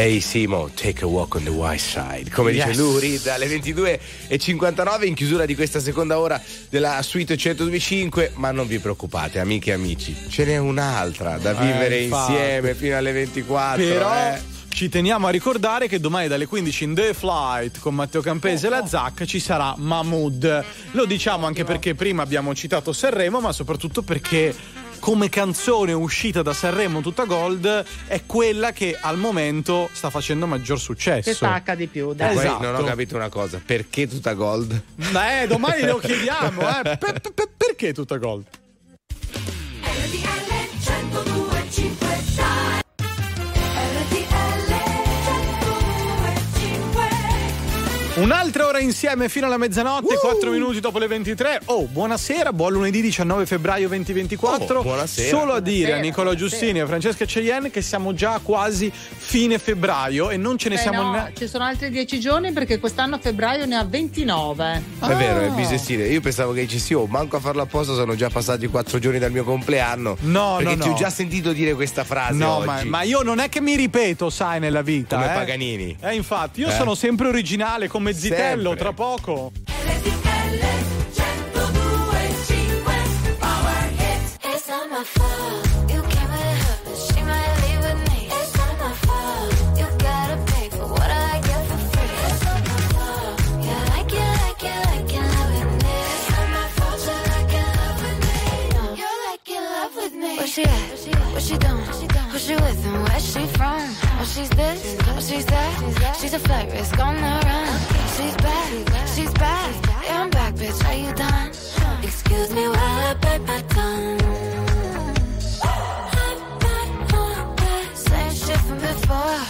Ehi Simo, take a walk on the white side. Come dice Yes. lui, dalle 22.59 in chiusura di questa seconda ora della suite 125. Ma non vi preoccupate, amiche e amici, ce n'è un'altra da Eh, vivere infatti. insieme fino alle 24. Però eh. ci teniamo a ricordare che domani dalle 15 in The Flight con Matteo Campese e la Zac ci sarà Mahmood. Lo diciamo anche perché prima abbiamo citato Sanremo, ma soprattutto perché come canzone uscita da Sanremo tutta gold è quella che al momento sta facendo maggior successo. Che stacca di più, dai. poi Esatto. non ho capito una cosa, perché tutta gold? Eh, domani lo chiediamo, eh. [LAUGHS] Per- per- perché tutta gold? Un'altra ora insieme fino alla mezzanotte, 4 minuti dopo le 23. Oh, buonasera, buon lunedì 19 febbraio 2024. Oh, buonasera. Solo a dire a Buonasera, Nicola buonasera. Giustini e a Francesca Cheyenne che siamo già a quasi fine febbraio e non ce ne Eh siamo no, ne- ci sono altri dieci giorni perché quest'anno a febbraio ne ha 29. È vero, è Ah. bisestile. Io pensavo che dicessi, oh, manco a farlo apposta, sono già passati quattro giorni dal mio compleanno. No, perché no, ti no. ho già sentito dire questa frase No, oggi. ma, ma io non è che mi ripeto, sai, nella vita. Come eh. Paganini. Eh, infatti, io Eh. sono sempre originale come come Zitello Sempre. tra poco. LTL 102, 5, Power Hits, it's on my phone. She at? What she doing? Who she with and where she from? Oh, she's this, oh, she's that. She's a flight risk on the run. She's back, she's back. Yeah, I'm back, bitch. Are you done? Excuse me while I bite my tongue. I'm not on that same shit from before.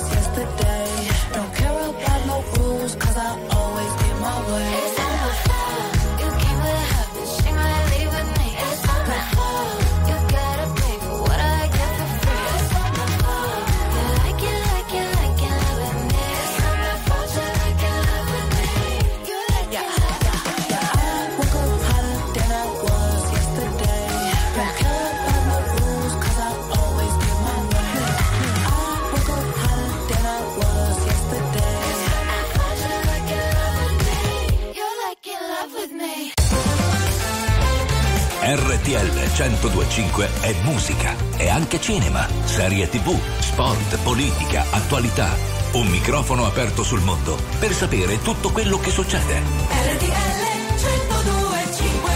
RTL 1025 è musica, è anche cinema, serie tv, sport, politica, attualità. Un microfono aperto sul mondo per sapere tutto quello che succede. RTL 1025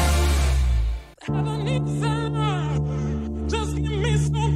Just give me some.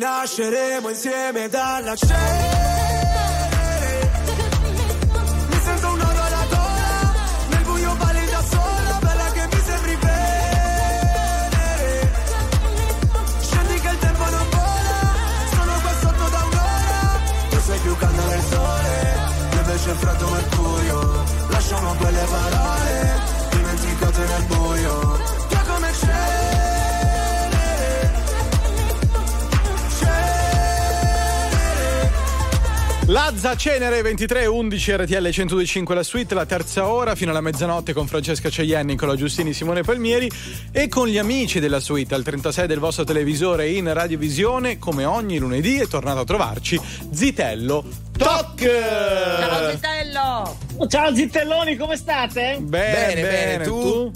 rinasceremo insieme dalla cena. Mi sento una donatora, nel buio balli da sola, bella che mi sembri venere. Scendi che il tempo non vola, sono qua sotto da un'ora. Tu sei più caldo del sole, io invece freddo mercurio. Lasciamo quelle parole Lazza Cenere 23 11 RTL 1025 la suite, la terza ora fino alla mezzanotte con Francesca Ceienni, Nicola Giustini, Simone Palmieri e con gli amici della suite al 36 del vostro televisore in radiovisione come ogni lunedì è tornato a trovarci Zitello Toc! Ciao Zitello! Ciao Zitelloni, come state? Bene, bene, bene, tu?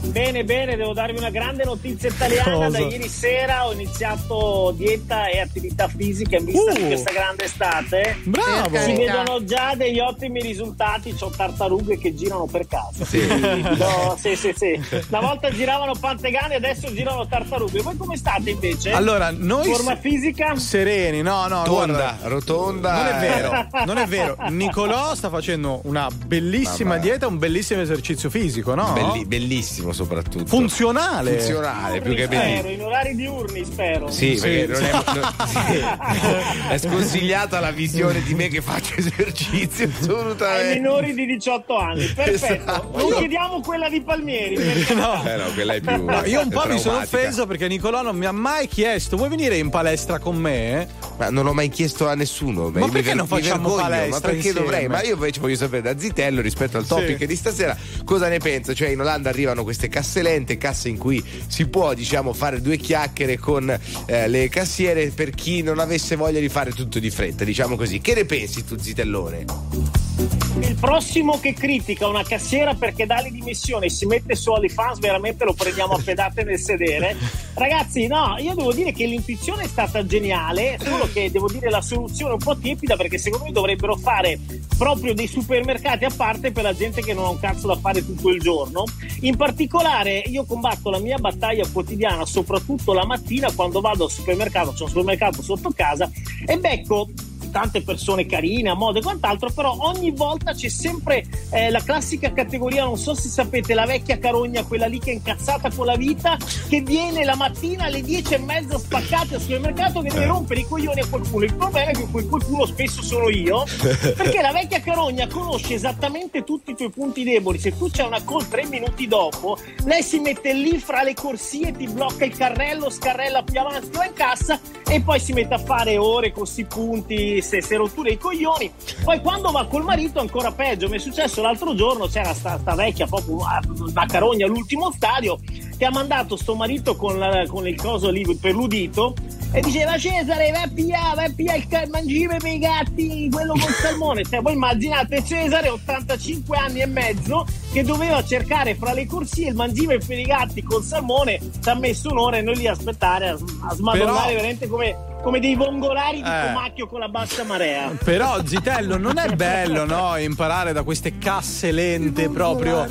Bene, bene, devo darvi una grande notizia italiana. Cosa? Da ieri sera ho iniziato dieta e attività fisica in vista Uh. di questa grande estate. Bravo! Si vedono già degli ottimi risultati. Ho tartarughe che girano per casa. Sì. No, sì, sì, sì. Una volta giravano pantegani, adesso girano tartarughe. Voi come state invece? Allora, noi Forma fisica? sereni, no, no, Tonda, guarda, rotonda. Non è vero, non è [LAUGHS] vero. Nicolò sta facendo una bellissima Vabbè. dieta, un bellissimo esercizio fisico, no? Belli- bellissimo soprattutto. Funzionale. Funzionale, più che Spero, bellissimo. in orari diurni, spero. Sì, Sì. perché non è, non- sì. è sconsigliata la visione di me che faccio esercizio Ai assolutamente. minori di 18 anni, perfetto. Esatto. Non chiediamo quella di Palmieri. perché- No. Eh no, quella è più. No, io un po' mi sono offeso perché Nicolò non mi ha mai chiesto vuoi venire in palestra con me? Ma non l'ho mai chiesto a nessuno. Ma perché ver- non facciamo vergogno, palestra Ma perché insieme? dovrei? Ma io invece voglio sapere da Zitello rispetto al topic Sì. di stasera cosa ne pensa. Cioè, in Olanda arrivano queste casse lente, casse in cui si può, diciamo, fare due chiacchiere con eh, le cassiere per chi non avesse voglia di fare tutto di fretta, diciamo così. Che ne pensi tu, Zitellone? Il prossimo che critica una cassiera perché dà le dimissioni e si mette su OnlyFans, veramente lo prendiamo a pedate nel sedere. Ragazzi, no, io devo dire che l'intuizione è stata geniale, solo che devo dire la soluzione è un po' tiepida perché secondo me dovrebbero fare proprio dei supermercati a parte per la gente che non ha un cazzo da fare tutto il giorno. In particolare io combatto la mia battaglia quotidiana, soprattutto la mattina quando vado al supermercato, c'è un supermercato sotto casa e becco tante persone carine a modo e quant'altro, però ogni volta c'è sempre eh, la classica categoria, non so se sapete, la vecchia carogna, quella lì che è incazzata con la vita, che viene la mattina alle 10 e mezza spaccata al supermercato che deve rompere i coglioni a qualcuno. Il problema è che quel qualcuno spesso sono io, [LAUGHS] perché la vecchia carogna conosce esattamente tutti i tuoi punti deboli. Se tu c'è una call tre minuti dopo, lei si mette lì fra le corsie, ti blocca il carrello, scarrella più avanti, va in cassa e poi si mette a fare ore con questi punti, se, se rotture i coglioni. Poi quando va col marito ancora peggio. Mi è successo l'altro giorno, c'era sta, sta vecchia proprio una, una carogna all'ultimo stadio che ha mandato sto marito con, la- con il coso lì per l'udito e diceva Cesare vai a pigliare, vai a pigliare il ca- mangime per i gatti, quello col [LAUGHS] salmone. Cioè, voi immaginate Cesare, 85 anni e mezzo, che doveva cercare fra le corsie il mangime per i gatti col salmone, ci ha messo un'ora e noi lì a aspettare, a, a smadonnare Però- veramente come, come dei vongolari di Eh. comacchio con la bassa marea. Però Zitello non è bello, no? Imparare da queste casse lente proprio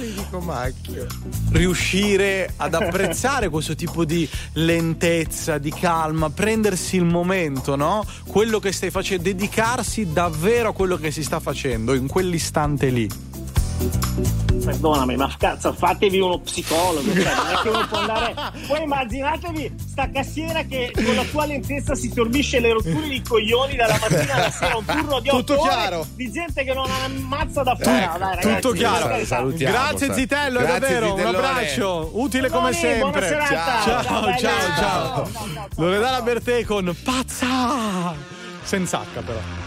riuscire ad apprezzare questo tipo di lentezza, di calma, prendersi il momento, no? Quello che stai facendo, dedicarsi davvero a quello che si sta facendo in quell'istante lì. Perdonami, ma cazzo, fatevi uno psicologo. Cioè, non è che uno può andare. [LAUGHS] Poi immaginatevi sta cassiera che con la sua lentezza si sorbisce le rotture di coglioni dalla mattina alla sera. Un [LAUGHS] turno di Tutto chiaro. di gente che non ha una mazza da fare. Ecco, Dai, ragazzi, tutto chiaro. carità. Grazie Zitello, Grazie, davvero, un Zitellone. abbraccio, utile come sempre. serata. Ciao, Ciao, ciao, bella. ciao. Loredana Bertè con Pazza! Senza H però.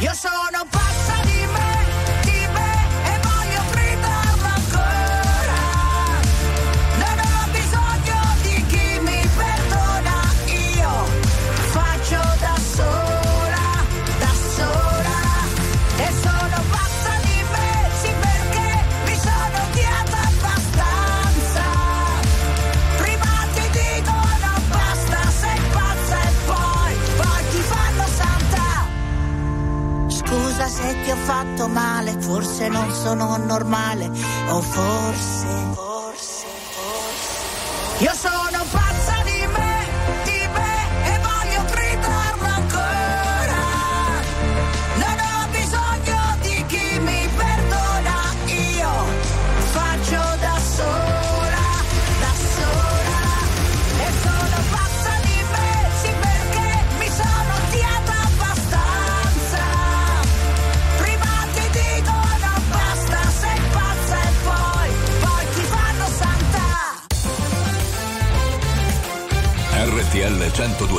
c'è. Io sono pazza se ti ho fatto male, forse non sono normale, o forse, forse, forse. Io sono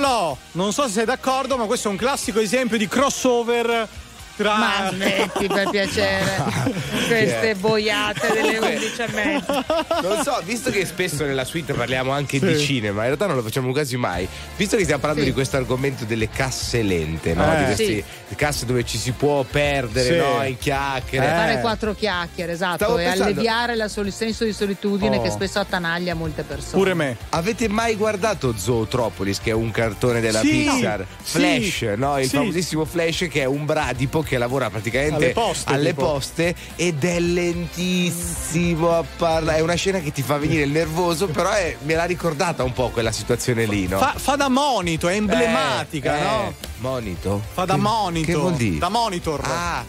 Nicolò, non so se sei d'accordo, ma questo è un classico esempio di crossover tra. Ma smetti per piacere [LAUGHS] queste boiate delle 11 e mezza. Non so, visto che spesso nella suite parliamo anche di Sì. cinema, in realtà non lo facciamo quasi mai. Visto che stiamo parlando Sì. di questo argomento delle casse lente, no? Eh. Di queste Sì. casse dove ci si può perdere, Sì. no? In chiacchiere. Fare quattro chiacchiere, esatto, Stavo e pensando- alleviare la sol- il senso di solitudine Oh. che spesso attanaglia molte persone. me. Avete mai guardato Zootropolis, che è un cartone della Sì, Pixar? Flash, no? Il sì. famosissimo Flash che è un bradipo che lavora praticamente Alle poste, alle poste ed è lentissimo a parlare. È una scena che ti fa venire il nervoso, però è- me l'ha ricordata un po' quella situazione lì, no? Fa, fa da monito, è emblematica, Eh, no? eh, Monito? Fa da Che- monito. Che vuol dire? Da monitor. Ah.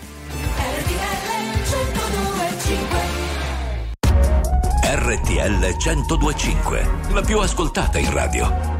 RTL 1025, la più ascoltata in radio.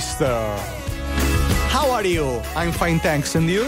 Sister. How are you? I'm fine, thanks. And you?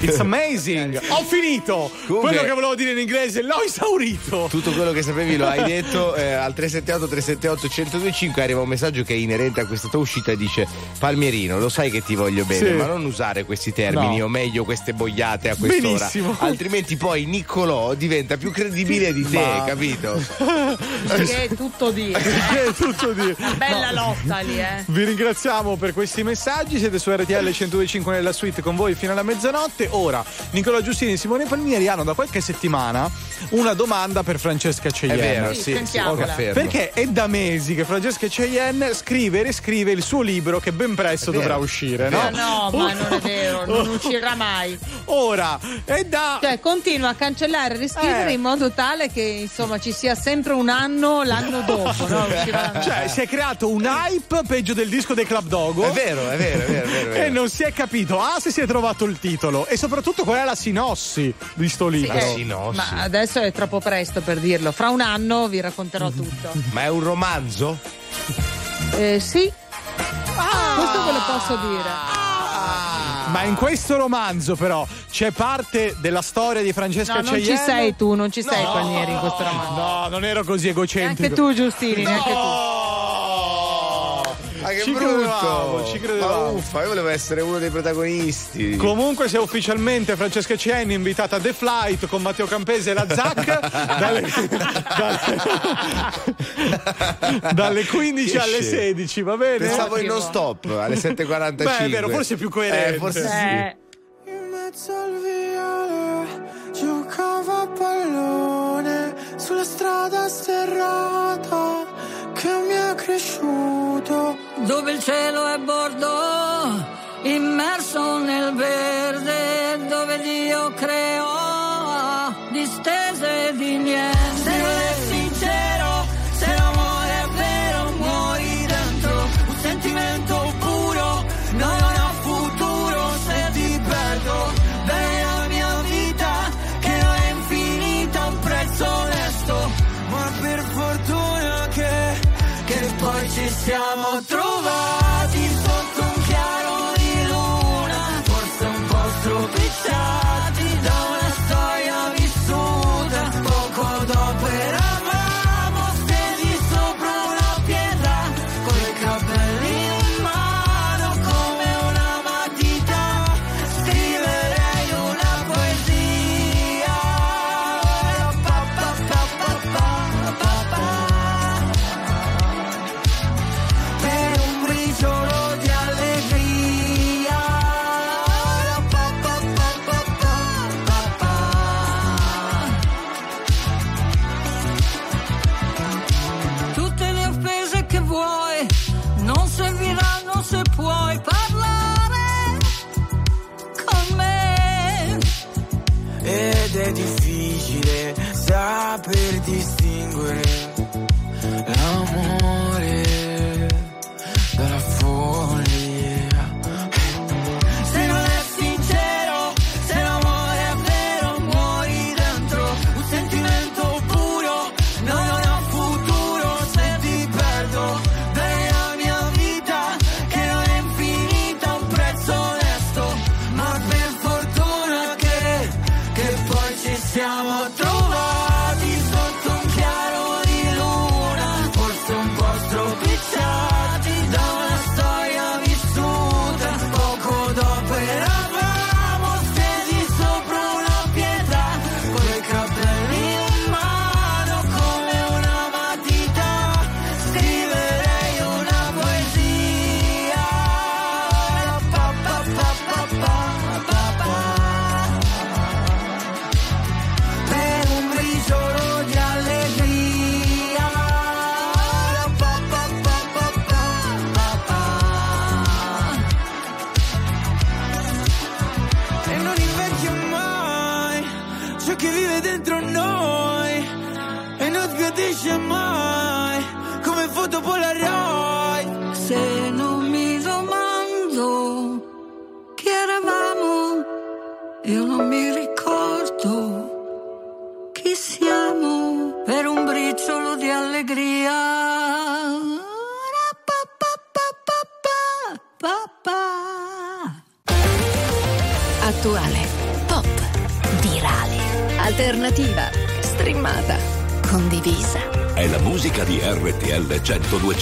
It's [LAUGHS] amazing. Ho finito. Comunque- Quello che volevo dire in inglese, l'ho esaurito. Tutto quello che sapevi lo hai detto eh, al 378 378 1025 arriva un messaggio che è inerente a questa tua uscita e dice Palmierino lo sai che ti voglio bene Sì. ma non usare questi termini No. o meglio queste boiate a quest'ora Benissimo. altrimenti poi Niccolò diventa più credibile di te Ma- capito? [LAUGHS] Che è tutto dire. [LAUGHS] Che è tutto dire. Bella lotta lì, eh. Vi ringraziamo per questi messaggi, siete su RTL 125 nella suite con voi fino alla mezzanotte. Ora, Nicola Giustini e Simone Palmieri hanno da qualche settimana una domanda per Francesca Cheyenne. È vero, Sì, sì, sì. Perché è da mesi che Francesca Cheyenne scrive e riscrive il suo libro che ben presto dovrà uscire, No, no? no, ma non è vero, non [LAUGHS] uscirà mai. Ora, è da... Cioè, continua a cancellare e riscrivere Eh. in modo tale che insomma ci sia sempre un anno l'anno dopo, no? [LAUGHS] Uscirà Cioè, si è creato un hype peggio del disco dei Club Dogo. È vero, è vero, è vero, è vero, è vero. E non si è capito, ah, se si è trovato il titolo e soprattutto qual è la sinossi di sto Sì, libro. eh, ma adesso è troppo presto per dirlo. Fra un anno vi racconterò [LAUGHS] tutto. ma è un romanzo? Eh, sì! Questo ve lo posso dire. Ma in questo romanzo, però, c'è parte della storia di Francesca No, non Cheyenne. ci sei tu, non ci sei Palmieri in questo romanzo. No, non ero così egocentrico. Neanche tu, Giustini, neanche tu. Ma che Ci brutto! credevamo, ci credevamo. Ma uffa, io volevo essere uno dei protagonisti. Comunque, se ufficialmente Francesca Cheyenne invitata a The Flight con Matteo Campese e la Zac [LAUGHS] dalle, dalle, dalle 15 Che alle scemo. 16, va bene? Pensavo in non stop alle 7.45. Beh, è vero, forse è più coerente. Eh, forse sì. Eh, In mezzo al viale giocava a pallone sulla strada sterrata che mi è cresciuto. dove il cielo è bordo, immerso nel verde, dove Dio creò distese di niente.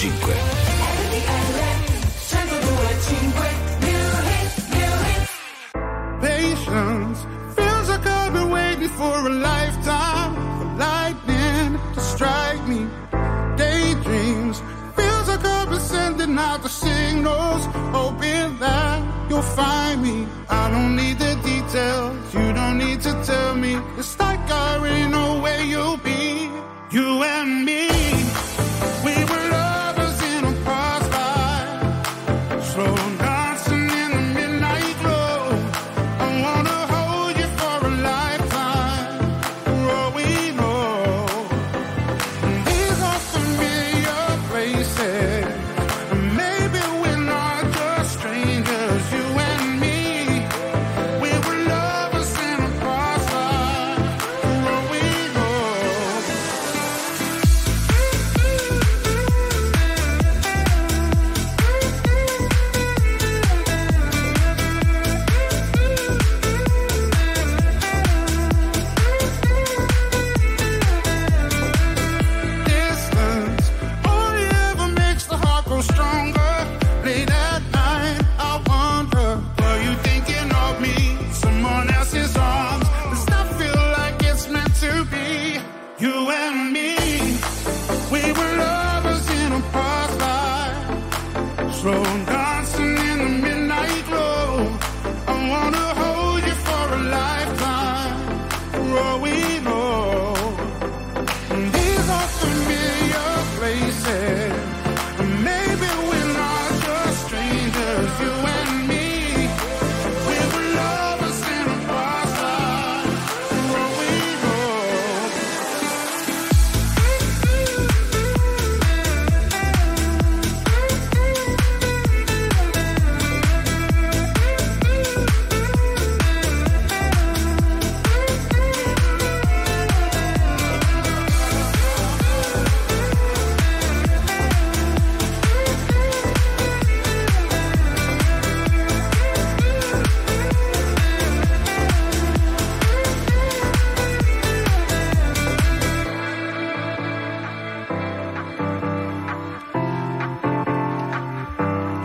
1025.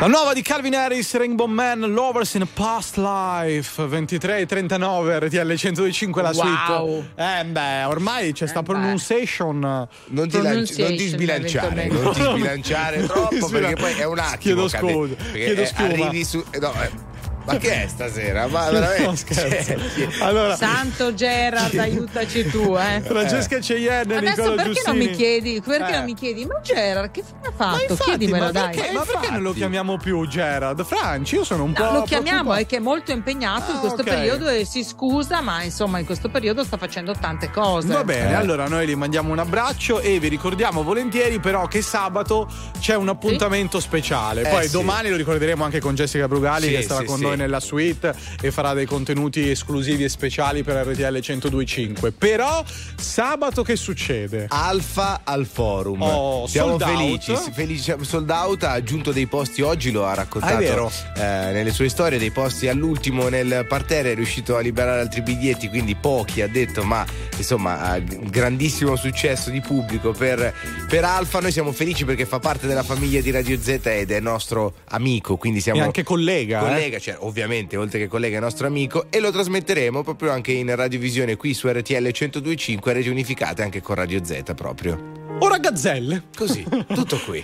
La nuova di Calvin Harris, Rainbow Man, Lovers in a Past Life, 23 e 39, RTL 125 la Wow. suite. Eh beh, ormai c'è sta pronunciation. Non ti, lanci- non ti sbilanciare, non ti sbilanciare [LAUGHS] troppo perché poi è un attimo. Chiedo scusa, perché, chiedo eh, scusa. Arrivi su. no, eh, ma che è stasera? Ma [LAUGHS] No, veramente. scherzo. Cioè, Allora, Santo Gerard, aiutaci tu, eh. Francesca Cheyenne e Adesso Nicola perché non Giustini. mi chiedi? Perché Eh. non mi chiedi? Ma Gerard, che fine ha fatto? Infatti, Chiedimelo, ma dai. perché, ma perché non lo chiamiamo più Gerard? Franci, io sono un No, po'. lo chiamiamo, è che è molto impegnato in Ah, questo ok. periodo e si scusa, ma insomma in questo periodo sta facendo tante cose. Va bene, Eh. allora noi gli mandiamo un abbraccio e vi ricordiamo volentieri però che sabato c'è un appuntamento speciale. Eh, Poi sì. domani lo ricorderemo anche con Jessica Brugali Sì, che sarà sì, con sì. Nella suite e farà dei contenuti esclusivi e speciali per RTL 1025. Però sabato che succede? Alfa al forum. Oh, Siamo sold out. felici, felici. Sold out ha aggiunto dei posti oggi, lo ha raccontato Ah, è vero. eh, nelle sue storie, dei posti all'ultimo nel parterre, è riuscito a liberare altri biglietti, quindi pochi ha detto, ma insomma grandissimo successo di pubblico per, per Alfa. Noi siamo felici perché fa parte della famiglia di Radio Z ed è nostro amico, quindi siamo E anche collega. eh. collega, cioè ovviamente oltre che collega è nostro amico e lo trasmetteremo proprio anche in radiovisione qui su RTL 1025 reti unificate anche con Radio Z proprio. Ora gazzelle. Così, tutto qui.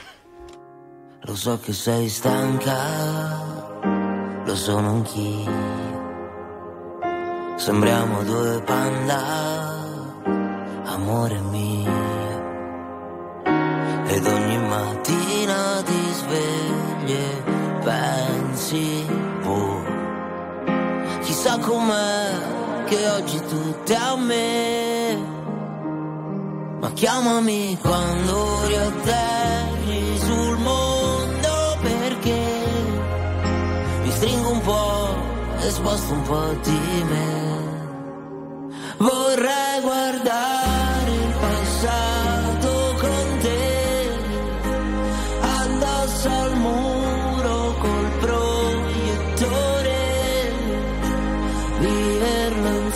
Lo so che sei stanca, lo sono anch'io. Sembriamo due panda, amore mio. Ed ogni mattina ti svegli e pensi, chissà com'è che oggi tutti a me. Ma chiamami quando riatterri sul mondo perché mi stringo un po' e sposto un po' di me. Vorrei guardare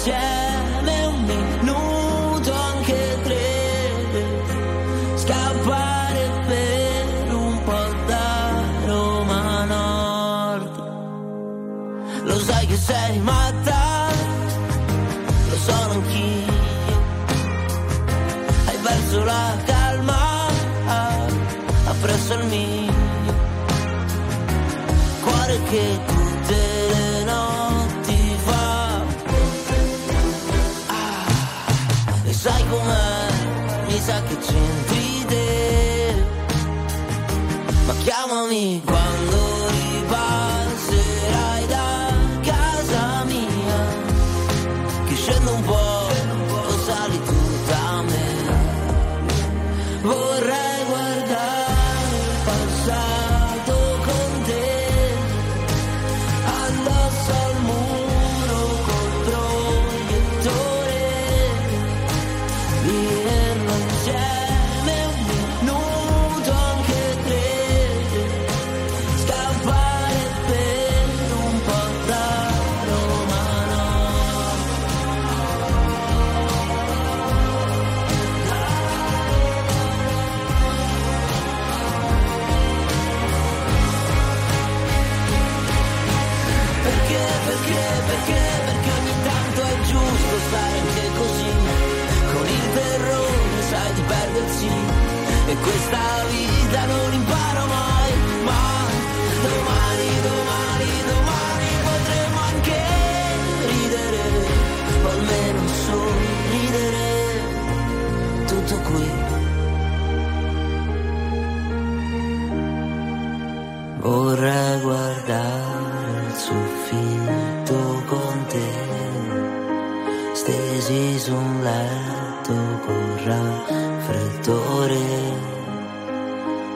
insieme un minuto anche tre. Scappare per un po' da Roma Nord. Lo sai che sei matta lo sono anch'io. Hai perso la calma sa che c'entri te. Ma chiamami quando Vorrei guardare il soffitto con te, stesi su un letto con raffreddore,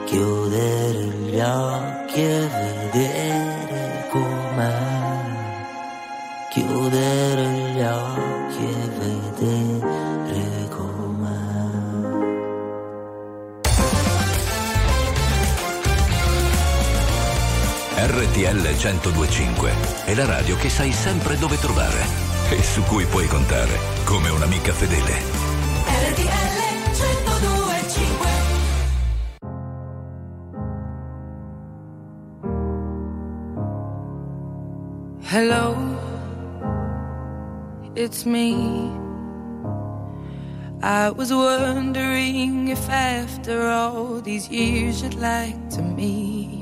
chiudere gli occhi e vedere RTL 1025 è la radio che sai sempre dove trovare e su cui puoi contare come un'amica fedele. RTL 1025 Hello, it's me. I was wondering if after all these years you'd like to meet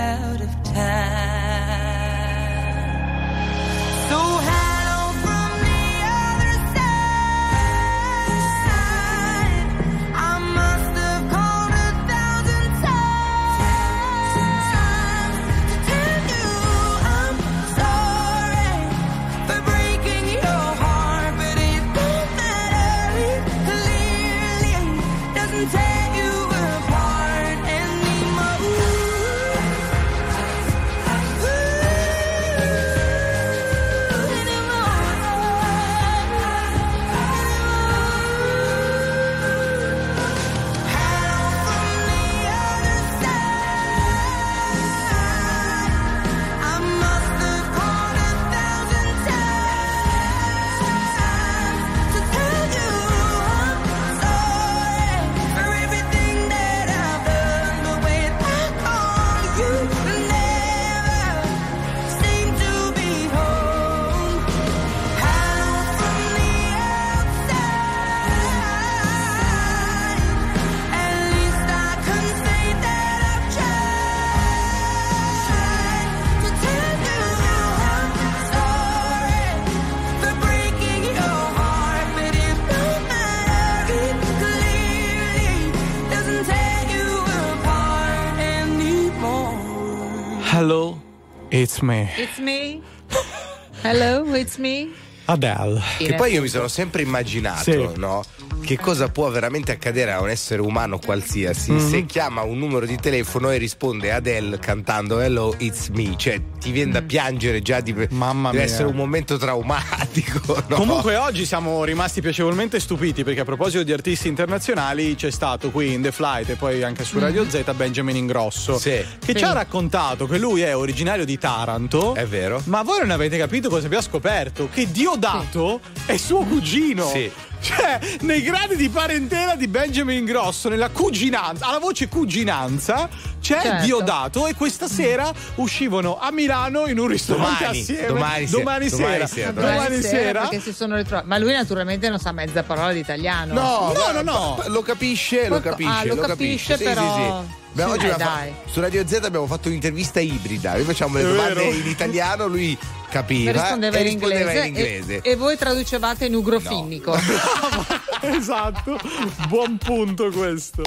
it's me. It's me. Hello, it's me. Adele. Che poi io mi sono sempre immaginato, Sì. no? Che cosa può veramente accadere a un essere umano qualsiasi Mhm. se chiama un numero di telefono e risponde Adele cantando Hello, it's me. Cioè, ti viene da piangere già di. Mamma deve mia. essere un momento traumatico. no? Comunque oggi siamo rimasti piacevolmente stupiti perché a proposito di artisti internazionali c'è stato qui in The Flight e poi anche su Radio Z Benjamin Ingrosso che Sì. ci ha raccontato che lui è originario di Taranto. È vero. Ma voi non avete capito cosa abbiamo scoperto? Che Diodato è suo cugino. Sì. Cioè, nei gradi di parentela di Benjamin Ingrosso, nella cuginanza, alla voce cuginanza, c'è Certo. Diodato e questa sera uscivano a Milano in un ristorante Domani, assieme. domani sera, domani domani sera. sera, Domani sera. perché si sono ritrovati. Ma lui naturalmente non sa mezza parola di italiano. No, No, no, no. Lo capisce, lo Qualco- capisce. ah, lo capisce, Sì, però- sì, sì. Beh, oggi eh, abbiamo fa- su Radio Z abbiamo fatto un'intervista ibrida. Noi facciamo le domande in italiano, lui capiva rispondeva, e in, rispondeva inglese, in inglese. E, e voi traducevate in ugrofinnico. [LAUGHS] esatto, buon punto questo.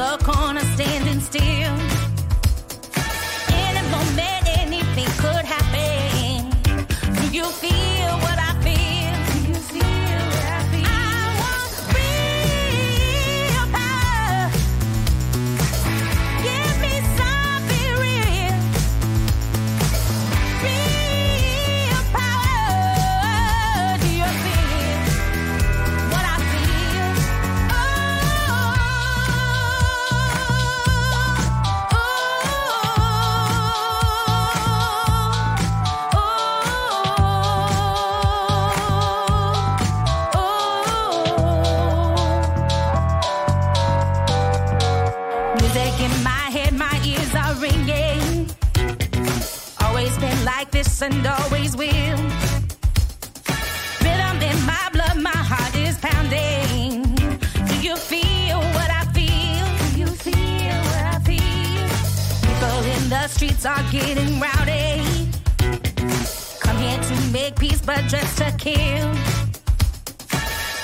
The corner, standing still. This and always will. Rhythm in my blood, my heart is pounding. Do you feel what I feel? Do you feel what I feel? People in the streets are getting rowdy. Come here to make peace, but just to kill.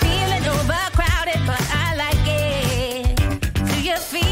Feeling overcrowded, but I like it. Do you feel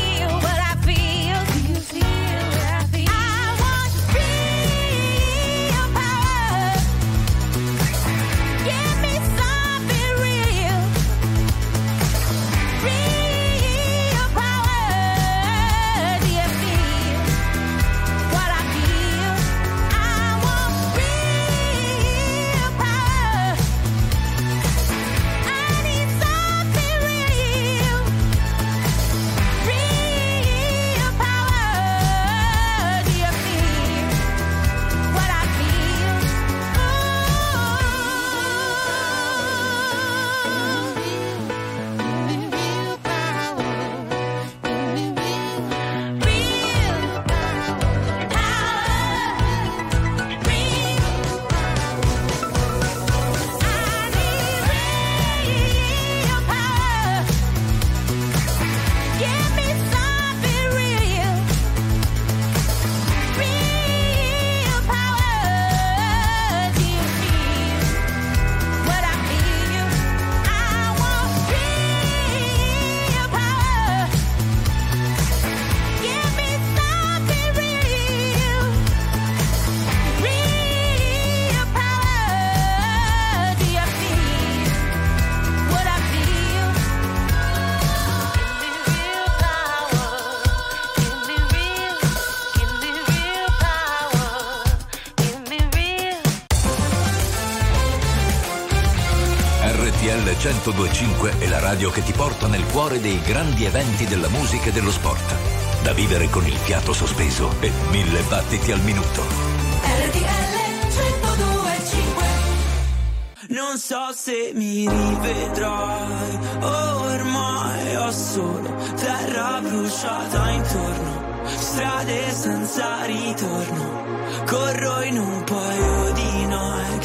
1025 è la radio che ti porta nel cuore dei grandi eventi della musica e dello sport. Da vivere con il fiato sospeso e mille battiti al minuto. RTL 1025 Non so se mi rivedrai. Ormai ho solo terra bruciata intorno. Strade senza ritorno. Corro in un paio di Nike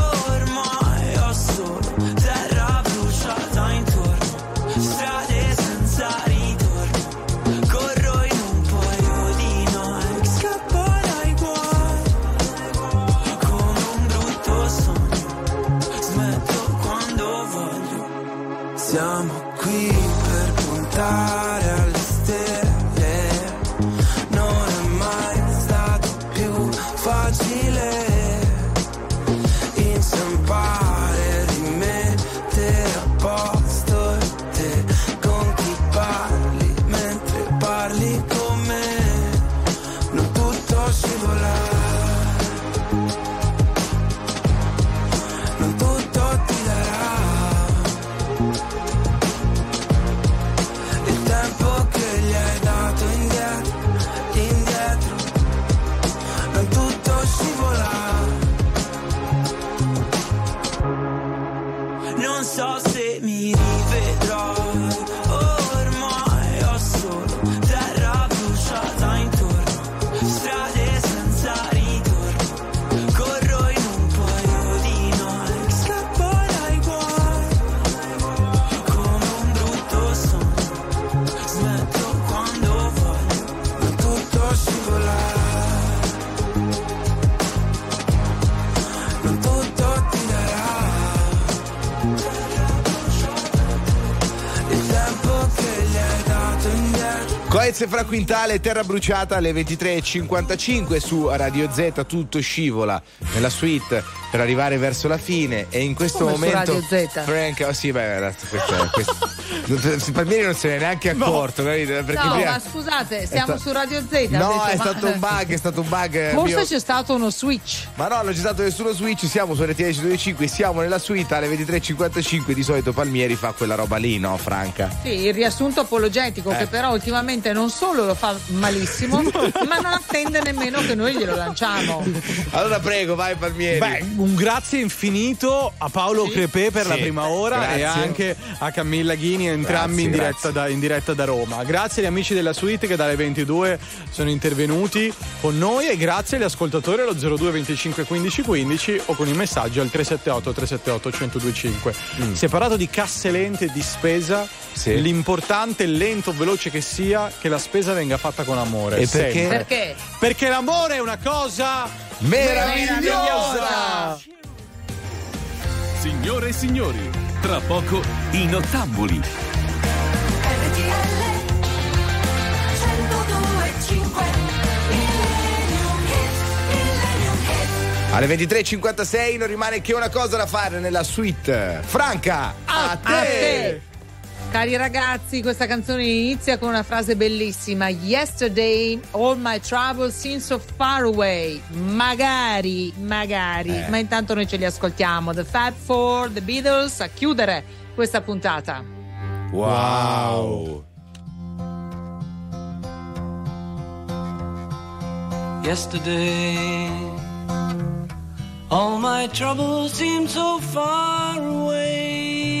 e Fra Quintale, Terra Bruciata alle 23.55 su Radio Z, tutto scivola nella suite per arrivare verso la fine e in questo Come su momento Radio Z? Frank, oh sì, beh, ragazzi, questo, questo, [LAUGHS] Palmieri non se ne è neanche accorto, capito? Perché no, prima- ma scusate, siamo sta- su Radio Z. No, detto, è ma- stato un bug, è stato un bug. eh, Forse mio- c'è stato uno switch. Ma no, non c'è stato nessuno switch, siamo su RTL 125, siamo nella suite alle 23.55, di solito Palmieri fa quella roba lì, no Franca? Sì, il riassunto apologetico, Eh. che però ultimamente non solo lo fa malissimo, [LAUGHS] ma non attende nemmeno che noi glielo lanciamo. Allora prego, vai Palmieri. Beh, un grazie infinito a Paolo Crepè per la Sì, prima ora e grazie. anche a Camilla Ghini, entrambi Grazie, in, diretta da, in diretta da Roma. Grazie agli amici della suite che dalle 22 sono intervenuti con noi e grazie agli ascoltatori allo 02 25 15 15 o con i messaggi al 378 378 1025. Mm. Si è parlato di casse lente e di spesa. L'importante, lento o veloce che sia, che la spesa venga fatta con amore. E perché? Perché? Perché l'amore è una cosa meravigliosa. Signore e signori, tra poco i nottambuli. Alle 23.56 non rimane che una cosa da fare nella suite. Franca, a, te. A te. Cari ragazzi, questa canzone inizia con una frase bellissima. Yesterday all my troubles seem so far away. Magari, magari. Eh. Ma intanto noi ce li ascoltiamo. The Fab Four, The Beatles a chiudere questa puntata. Wow. Yesterday, all my troubles seem so far away.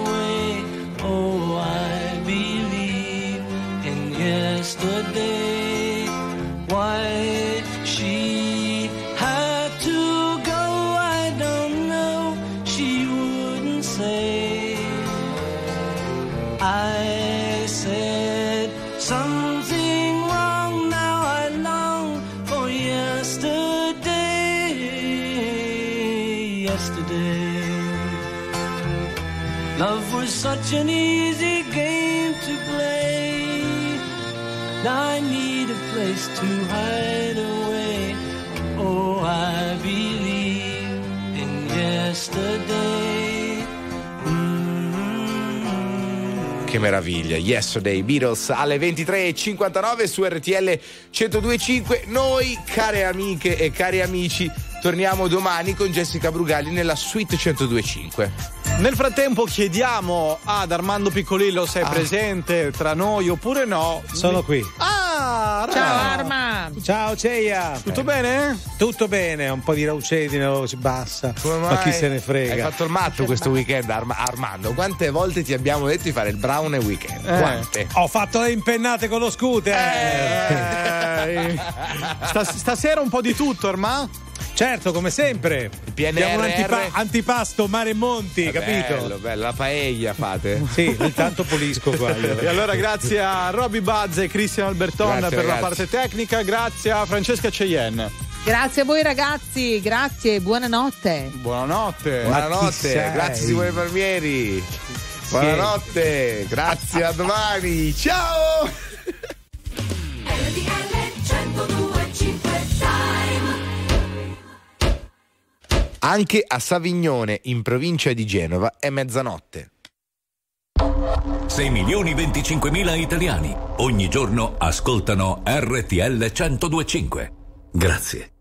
An easy game to play. I need a place to hide away. Oh, I believe in yesterday. Che meraviglia, Yesterday Beatles alle 23.59 su RTL 102.5. Noi, care amiche e cari amici, torniamo domani con Jessica Brugali nella suite 102.5. Nel frattempo chiediamo ad Armando Piccolillo se è presente tra noi oppure no. Sono qui. Ah, Ciao Arma! Ciao Ceia! Tutto bene? Tutto bene, un po' di raucedine, si bassa. Ma chi se ne frega? Hai fatto il matto questo weekend, Arma- Armando. Quante volte ti abbiamo detto di fare il brown weekend? Eh. Quante? Ho fatto le impennate con lo scooter! Eh, [LAUGHS] sta- stasera un po' di tutto, Arma? Certo, come sempre. PNRR. Abbiamo un antipa- antipasto mare e monti, capito? Bello, bello, la paella fate. Sì, intanto pulisco qua. io. E allora grazie a Robby Buzz e Cristian Alberton Grazie, per la ragazzi. parte tecnica, grazie a Francesca Cheyenne. Grazie a voi ragazzi, grazie, buonanotte. Buonanotte. Buonanotte, grazie Simone Palmieri. Buonanotte, grazie, a domani. Ciao! Anche a Savignone, in provincia di Genova, è mezzanotte. 6 milioni 25 mila italiani ogni giorno ascoltano RTL 1025. Grazie.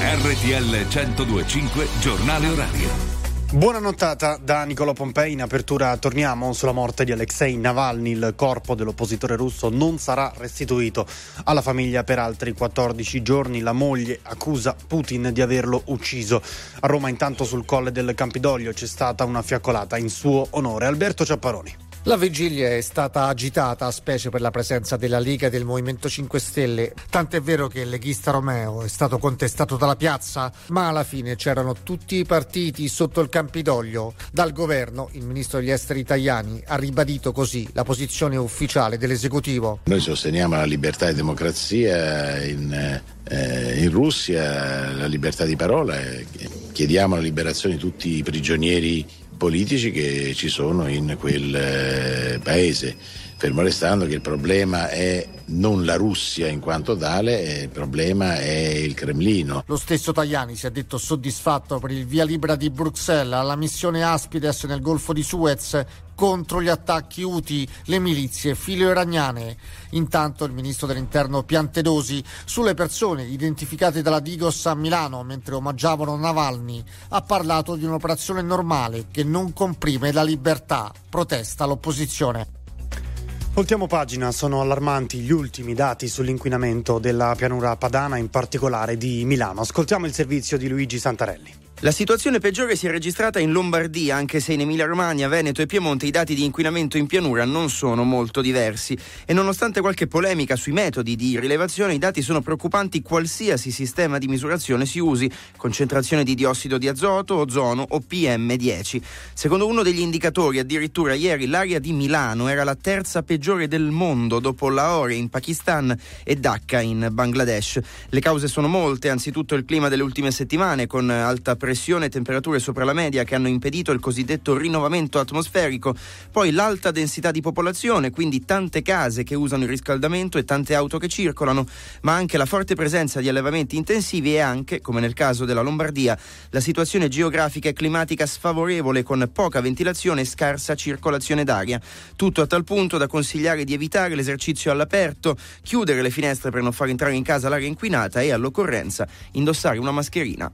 RTL 1025 giornale orario. Buona nottata da Nicolò Pompei. In apertura torniamo sulla morte di Alexei Navalny. Il corpo dell'oppositore russo non sarà restituito alla famiglia per altri 14 giorni. La moglie accusa Putin di averlo ucciso. A Roma intanto sul colle del Campidoglio c'è stata una fiaccolata in suo onore. Alberto Ciapparoni. La vigilia è stata agitata, specie per la presenza della Lega e del Movimento 5 Stelle. Tant'è vero che il leghista Romeo è stato contestato dalla piazza, ma alla fine c'erano tutti i partiti sotto il Campidoglio. Dal governo, il ministro degli esteri Tajani ha ribadito così la posizione ufficiale dell'esecutivo. Noi sosteniamo la libertà e democrazia in, eh, in Russia, la libertà di parola e chiediamo la liberazione di tutti i prigionieri politici che ci sono in quel eh, paese, fermo restando che il problema è non la Russia in quanto tale, eh, il problema è il Cremlino. Lo stesso Tajani si è detto soddisfatto per il via libera di Bruxelles alla missione Aspides nel Golfo di Suez contro gli attacchi Houthi, le milizie filo-iraniane. Intanto il ministro dell'interno Piantedosi sulle persone identificate dalla Digos a Milano mentre omaggiavano Navalny ha parlato di un'operazione normale che non comprime la libertà, protesta l'opposizione. Voltiamo pagina, sono allarmanti gli ultimi dati sull'inquinamento della pianura padana, in particolare di Milano. Ascoltiamo il servizio di Luigi Santarelli. La situazione peggiore si è registrata in Lombardia, anche se in Emilia-Romagna, Veneto e Piemonte i dati di inquinamento in pianura non sono molto diversi. E nonostante qualche polemica sui metodi di rilevazione, i dati sono preoccupanti qualsiasi sistema di misurazione si usi, concentrazione di diossido di azoto, ozono o PM10. Secondo uno degli indicatori, addirittura ieri l'area di Milano era la terza peggiore del mondo dopo Lahore in Pakistan e Dhaka in Bangladesh. Le cause sono molte, anzitutto il clima delle ultime settimane con alta pressione e temperature sopra la media che hanno impedito il cosiddetto rinnovamento atmosferico, poi l'alta densità di popolazione, quindi tante case che usano il riscaldamento e tante auto che circolano, ma anche la forte presenza di allevamenti intensivi e anche, come nel caso della Lombardia, la situazione geografica e climatica sfavorevole con poca ventilazione e scarsa circolazione d'aria. Tutto a tal punto da consigliare di evitare l'esercizio all'aperto, chiudere le finestre per non far entrare in casa l'aria inquinata e all'occorrenza indossare una mascherina